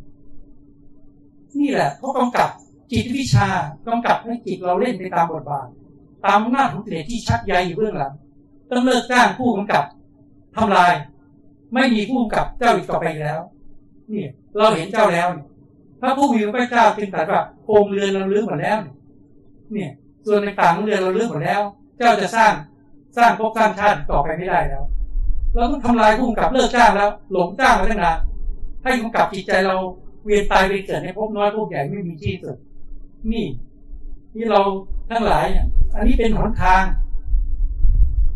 นี่แหละเขากำกับจิตวิชากำกับให้จิตเราเล่นไปตามบทบาท ตามหน้าของกิเลสที่ชักใยอยู่เบื้องหลังต้องเลิกจ้างผู้กำกับทำลาย ไม่มีผู้กำกับเจ้าอีกต่อไปแล้วนี่เราเห็นเจ้าแล้วพระผู้มีพระเจ้าจึงตรัสว่าโครงเรือนเราเลือมหมดแล้ว เนี่ย ส่วนต่างๆของเรือนเราเลือมหมดแล้ว เจ้าจะสร้างสร้างภพสร้างชาติต่อไปไม่ได้แล้ว เราต้องทำลายผู้กำกับเลิกจ้างแล้ว หลงจ้างมาตั้งนานให้กำกับจิตใจเรา เวียนตายไปเกิดในภพน้อยภพใหญ่ไม่มีที่สุด นี่ ที่เราทั้งหลายเนี่ยอันนี้เป็นหนทาง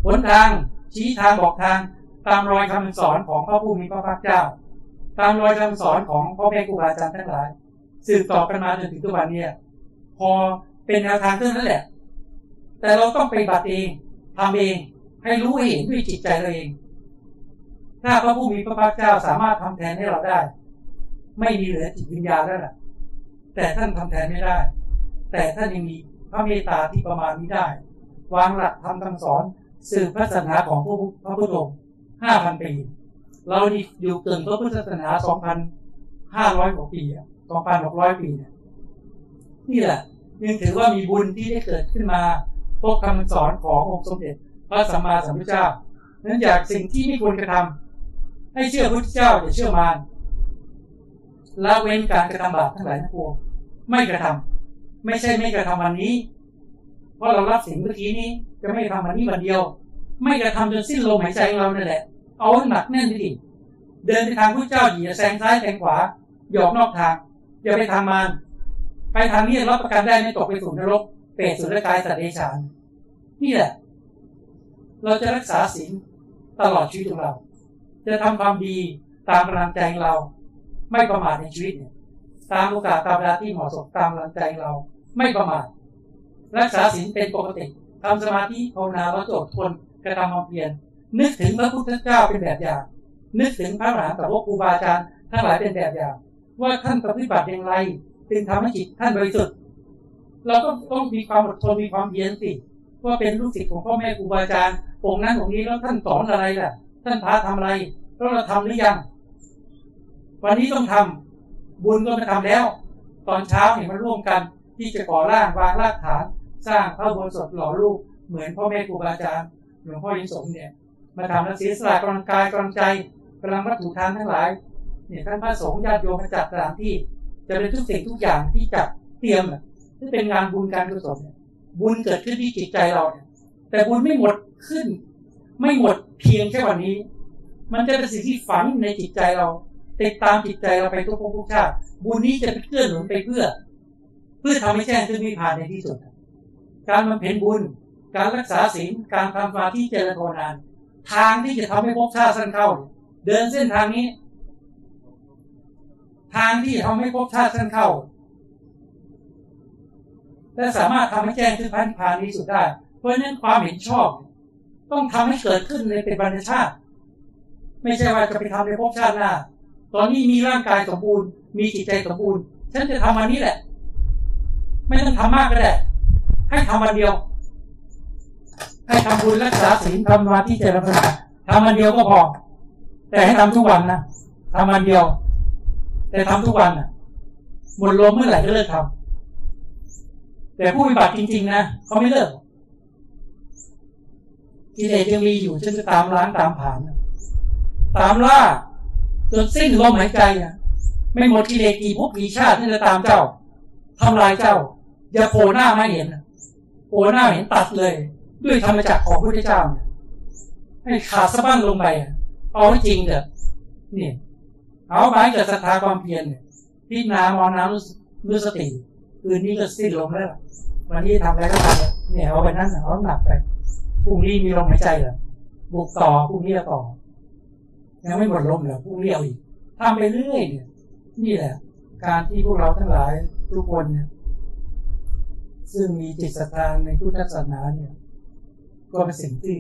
หนทาง ชี้ทางบอกทาง ตามรอยคำสอนของพระผู้มีพระภาคเจ้า ตามรอยคำสอนของพ่อแม่ครูบาอาจารย์ทั้งหลาย สืบต่อกันมาจนถึงทุกวันนี้พอเป็นแนวทางเท่านั้นแหละ แต่เราต้องไปบัติเองทำเองให้รู้เห็นด้วยจิตใจเราเอง ถ้าพระผู้มีพระภาคเจ้าสามารถทำแทนให้เราได้ ไม่มีเหลือจิตวิญญาณแล้วล่ะแต่ท่านทำแทนไม่ได้ แต่ท่านยังมีพระเมตตาที่ประมาณนี้ได้ วางหลักธรรมคำสอนสืบพระศาสนาของพระพระพุทธองค์ห้าพันปี เราดีอยู่เกินพระพุทธศาสนาสองพันห้าร้อยกว่าปีสองพันหกร้อยปีเนี่ยนี่แหละยังถือว่ามีบุญที่ได้เกิดขึ้นมาพบคำสอนขององค์สมเด็จพระสัมมาสัมพุทธเจ้านั้นจากสิ่งที่ไม่ควรกระทำให้เชื่อพระพุทธเจ้าอย่าเชื่อมาร ละเว้นการกระทำบาปทั้งหลายทั้งปวงไม่กระทำไม่ใช่ไม่กระทำวันนี้ เพราะเรารับสิ่งเมื่อกี้นี้ จะไม่ทำวันนี้วันเดียว ไม่กระทำจนสิ้นลมหายใจของเรานั่นแหละ เอาหนักแน่นดิเดินไปทางพระเจ้าอย่าแซงซ้ายแซงขวาหยอกนอกทาง อย่าไปทางมารไปทางนี้รับประกันได้ไม่ตกไปสู่นรก เปรตสุรกายสัตว์เดชานนี่แหละ เราจะรักษาศีลตลอดชีวิตของเรา จะทำความดีตามกำลังใจเรา ไม่ประมาทในชีวิตเนี่ยตามโอกาสตามเวลาที่เหมาะสมตามกำลังใจเราไม่ประมาทรักษาศีลเป็นปกติทำสมาธิภาวนาแล้วจดทนกระทำความเพียรนึกถึงพระพุทธเจ้าเป็นแบบอย่าง นึกถึงพระมหาสาวกครูบาอาจารย์ทั้งหลายเป็นแบบอย่าง ว่าท่านปฏิบัติอย่างไรจึงทำให้จิตท่านบริสุทธิ์เราก็ต้องมีความอดทนมีความเพียรสิว่าเป็นลูกศิษย์ของพ่อแม่ครูบาอาจารย์องค์นั้นองค์นี้แล้วท่านสอนอะไรล่ะ ท่านพาทำอะไรแล้วเราทำหรือยัง วันนี้ต้องทำบุญก็มาทำแล้ว ตอนเช้าเห็นมาร่วมกัน ที่จะก่อร่างวางรากฐาน สร้างพระบรสดหล่อรูปเหมือนพ่อแม่ครูบาอาจารย์หลวงพ่อยินสมเนี่ย มาทำแล้วเสียสละกำลังกายกำลังใจกำลังวัตถุทานทั้งหลายเนี่ยท่านพระสงฆ์ญาติโยมมาจัดสถานที่ จะเป็นทุกสิ่งทุกอย่างที่จัดเตรียมที่เป็นงานบุญการกุศลบุญเกิดขึ้นที่จิตใจเราเนี่ยแต่บุญไม่หมดขึ้น ไม่หมดเพียงแค่วันนี้ มันจะเป็นสิ่งที่ฝังในจิตใจเรา ติดตามจิตใจเราไปทุกภพทุกชาติบุญนี้จะเป็นเกื้อหนุนไปเพื่อ เพื่อทำให้แจ้งขึ้นมีผ่านในที่สุด การบำเพ็ญบุญ การรักษาศีลการทำมาธิเจริญภาวนานทางที่จะทำให้ภพชาติสั้นเข้า เดินเส้นทางนี้ ทางที่ทำให้ภพชาติสั้นเข้า และสามารถทำให้แจ้งขึ้นพันธพานนี้สุดได้ เพราะฉะนั้นความเห็นชอบ ต้องทำให้เกิดขึ้นในเป็นบรรชาติ ไม่ใช่ว่าจะไปทำในภพชาติหน้า ตอนนี้มีร่างกายสมบูรณ์ มีจิตใจสมบูรณ์ ฉันจะทำวันนี้แหละ ไม่ต้องทำมากก็ได้ ให้ทำวันเดียว ให้ทำบุญรักษาศีลทำมาที่เจริญภาทำวันเดียวก็พอ แต่ให้ทำทุกวันนะทำวันเดียว แต่ทำทุกวันนะหมดลมเมื่อไหร่ก็เลิกทำแต่ผู้ปฏิบัติจริง ๆ นะเขาไม่เลิกกิเลสยังมีอยู่ฉันจะตามล้างตามผ่าน ตามล่า จนสิ้นลมหายใจอะ ไม่หมดกิเลสกี่ภพกี่ชาติที่จะตามเจ้าทำลายเจ้า อย่าโผล่หน้าไม่เห็นโผล่หน้าเห็นตัดเลย ด้วยธรรมจักรของพระพุทธเจ้าเนี่ยให้ขาดสะบั้นลงไปเอาให้จริงเถอะนี่ยเอาไปเกิดศรัทธาความเพียรเนี่ยพิจารณามองน้ำรู้สติคืนนี้ก็สิ้นลมแล้ววันนี้ทำอะไรก็ทำเนี่ยเอาไปนั่นเอาหนักไปพรุ่งนี้มีลมหายใจเหรอบุกต่อพรุ่งนี้ต่อ ยังไม่หมดลมเหรอพรุ่งนี้เอาอีกทำไปเรื่อยเนี่ยนี่แหละ การที่พวกเราทั้งหลายทุกคนเนี่ยซึ่งมีจิตศรัทธาในพุทธศาสนาเนี่ย ก็เป็นสิ่งที่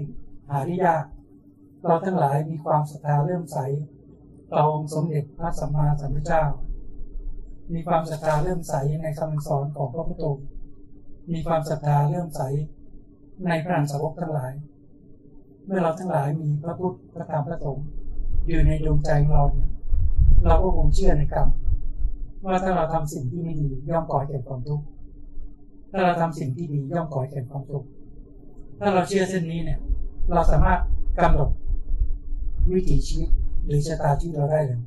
หาได้ยาก เราทั้งหลายมีความศรัทธาเริ่มใสต่อองค์สมเด็จพระสัมมาสัมพุทธเจ้า มีความศรัทธาเริ่มใสในคำสอนของพระพุทธองค์มีความศรัทธาเริ่มใสในพระนสาวกทั้งหลาย เมื่อเราทั้งหลายมีพระพุทธพระธรรมพระสงฆ์ อยู่ในดวงใจเราเนี่ยเราก็คงเชื่อในกรรมว่าถ้าเราทำสิ่งที่ไม่ดีย่อมก่อให้เกิดความทุกข์ถ้าเราทำสิ่งที่ดีย่อมก่อให้เกิดความทุกข์ถ้าเราเชื่อเส้นนี้เนี่ย เราสามารถกำหนดวิถีชีวิตหรือชะตาชีวิตเราได้เลย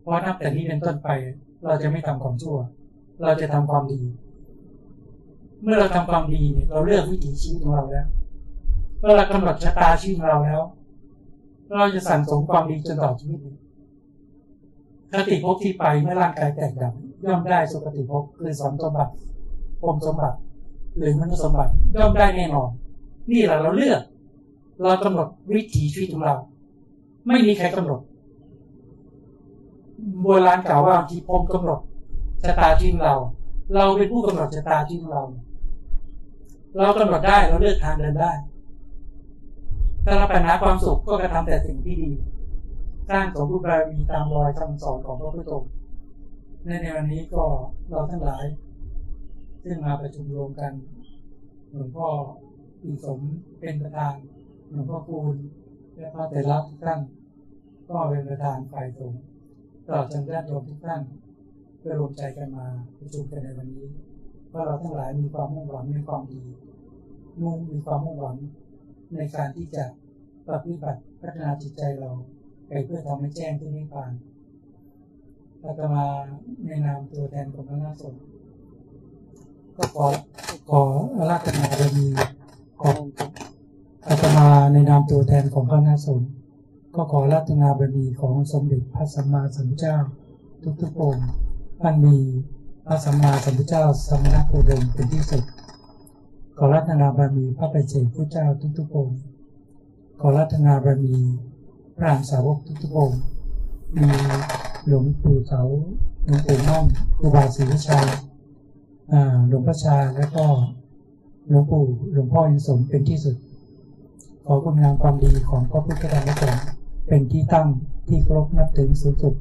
เพราะนับแต่นี้เป็นต้นไป เราจะไม่ทำความชั่ว เราจะทำความดี เมื่อเราทำความดีเนี่ยเราเลือกวิถีชีวิตของเราแล้วเมื่อเรากำหนดชะตาชีวิตของเราแล้ว เราจะสั่งสมความดีจนต่อดชีวิตคติภพที่ไปเมื่อร่างกายแตกดับย่อมได้สุคติภพคือสอนสมบัติพรมสมบัติ หรือมนุษยสมบัติย่อมได้แน่นอน นี่แหละเราเลือก เรากำหนดวิถีชีวิตของเรา ไม่มีใครกำหนดโบราณกล่าวว่าที่พรมกำหนดชะตาชีวิตเรา เราเป็นผู้กำหนดชะตาชีวิตเรา เรากำหนดได้เราเลือกทางเดินได้ ถ้าเราปัญหาความสุขก็กระทำแต่สิ่งที่ดี สร้างสมบูรณ์บารมีตามรอยคำสอนของพระพุทธองค์ในในวันนี้ก็เราทั้งหลาย ซึ่งมาประชุมรวมกันหลวงพ่ออิสมเป็นประธานหลวงพ่อคูณและพระเตระทุกท่านก็เป็นประธานฝ่ายสงฆ์ตลอดจนญาติโยมทุกท่านเพื่อรวมใจกันมาประชุมกันในวันนี้ว่าเราทั้งหลายมีความมุ่งหวังในความดีมุ่งมีความมุ่งหวัง ในการที่จะปฏิบัติพัฒนาจิตใจเราไปเพื่อทำให้แจ้งที่นิพพานอาตมาในนามตัวแทนของคณะสงฆ์ก็ขอขอราธนาบารมีของอาตมาในนามตัวแทนของคณะสงฆ์ก็ขอราธนาบารมีของสมเด็จพระสัมมาสัมพุทธเจ้า ทุกๆองค์ท่านมีพระสัมมาสัมพุทธเจ้าสมณโคดมเป็นที่สุด ขอรัตนาบารมีพระปัจเจกพุทธเจ้าทุกๆองค์ขอรัตนาบารมีพระอรหันตสาวกทุกๆองค์มีหลวงปู่เสาหลวงปู่มั่นครูบาศรีวิชัยอ่าหลวงพ่อชาและก็หลวงปู่หลวงพ่ออินสมเป็นที่สุด ขอคุณงามความดีของพระพุทธธรรมสงฆ์เป็นที่ตั้งที่เคารพนับถือสูงสุด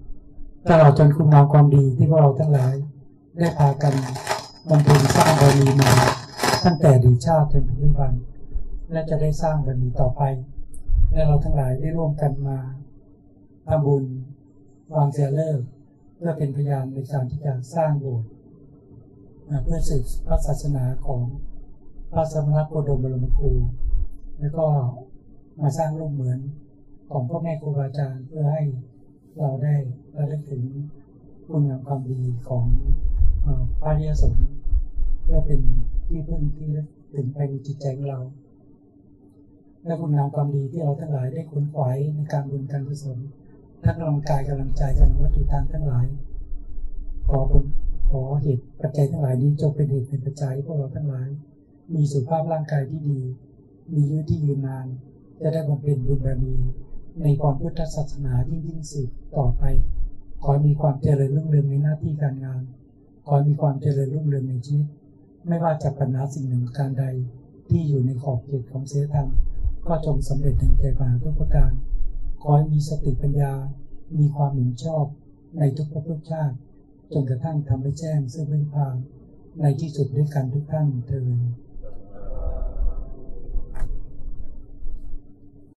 ตลอดจนคุณงามความดีที่พวกเราทั้งหลาย ได้พากันบำเพ็ญสร้างบารมีมา ตั้งแต่ดีชาติจนถึงปัจจุบัน และจะได้สร้างบารมีต่อไป และเราทั้งหลายได้ร่วมกันมาทำบุญวางเสียเลิกเพื่อเป็นพยานในการที่จะสร้างโบสถ์เพื่อสืบพระศาสนาของพระสมณโคดมบรมครูแล้วก็มาสร้างรูปเหมือนของพ่อแม่ครูบาอาจารย์เพื่อให้เราได้ระลึกถึงคุณงามความดีของพระริยสงฆ์เพื่อเป็น ที่พึ่งที่ถึงภายในจิตใจของเรา และคุณงามความดีที่เราทั้งหลายได้ขนขวายในการบุญการกุศลทั้งกำลังกายกำลังใจกำลังวัตถุทางทั้งหลาย ขอบุญขอเหตุปัจจัยทั้งหลายนี้จงเป็นเหตุเป็นปัจจัยพวกเราทั้งหลาย มีสุขภาพร่างกายที่ดี มีอายุที่ยืนนาน จะได้บำเพ็ญบุญบารมี ในความพุทธศาสนายิ่งยิ่งสืบต่อไป ขอมีความเจริญรุ่งเรืองในหน้าที่การงาน ขอมีความเจริญรุ่งเรืองในชีวิต ไม่ว่าจะปัญหาสิ่งหนึ่งการใดที่อยู่ในขอบเขตของเสธรรม ก็จงสำเร็จถึงใจปัญหาทุกประการ ขอให้มีสติปัญญา มีความเห็นชอบในทุกภพทุกชาติจนกระทั่งทำให้แจ้งซึ่งเป็นพานในที่สุดด้วยกันทุกท่านเทอ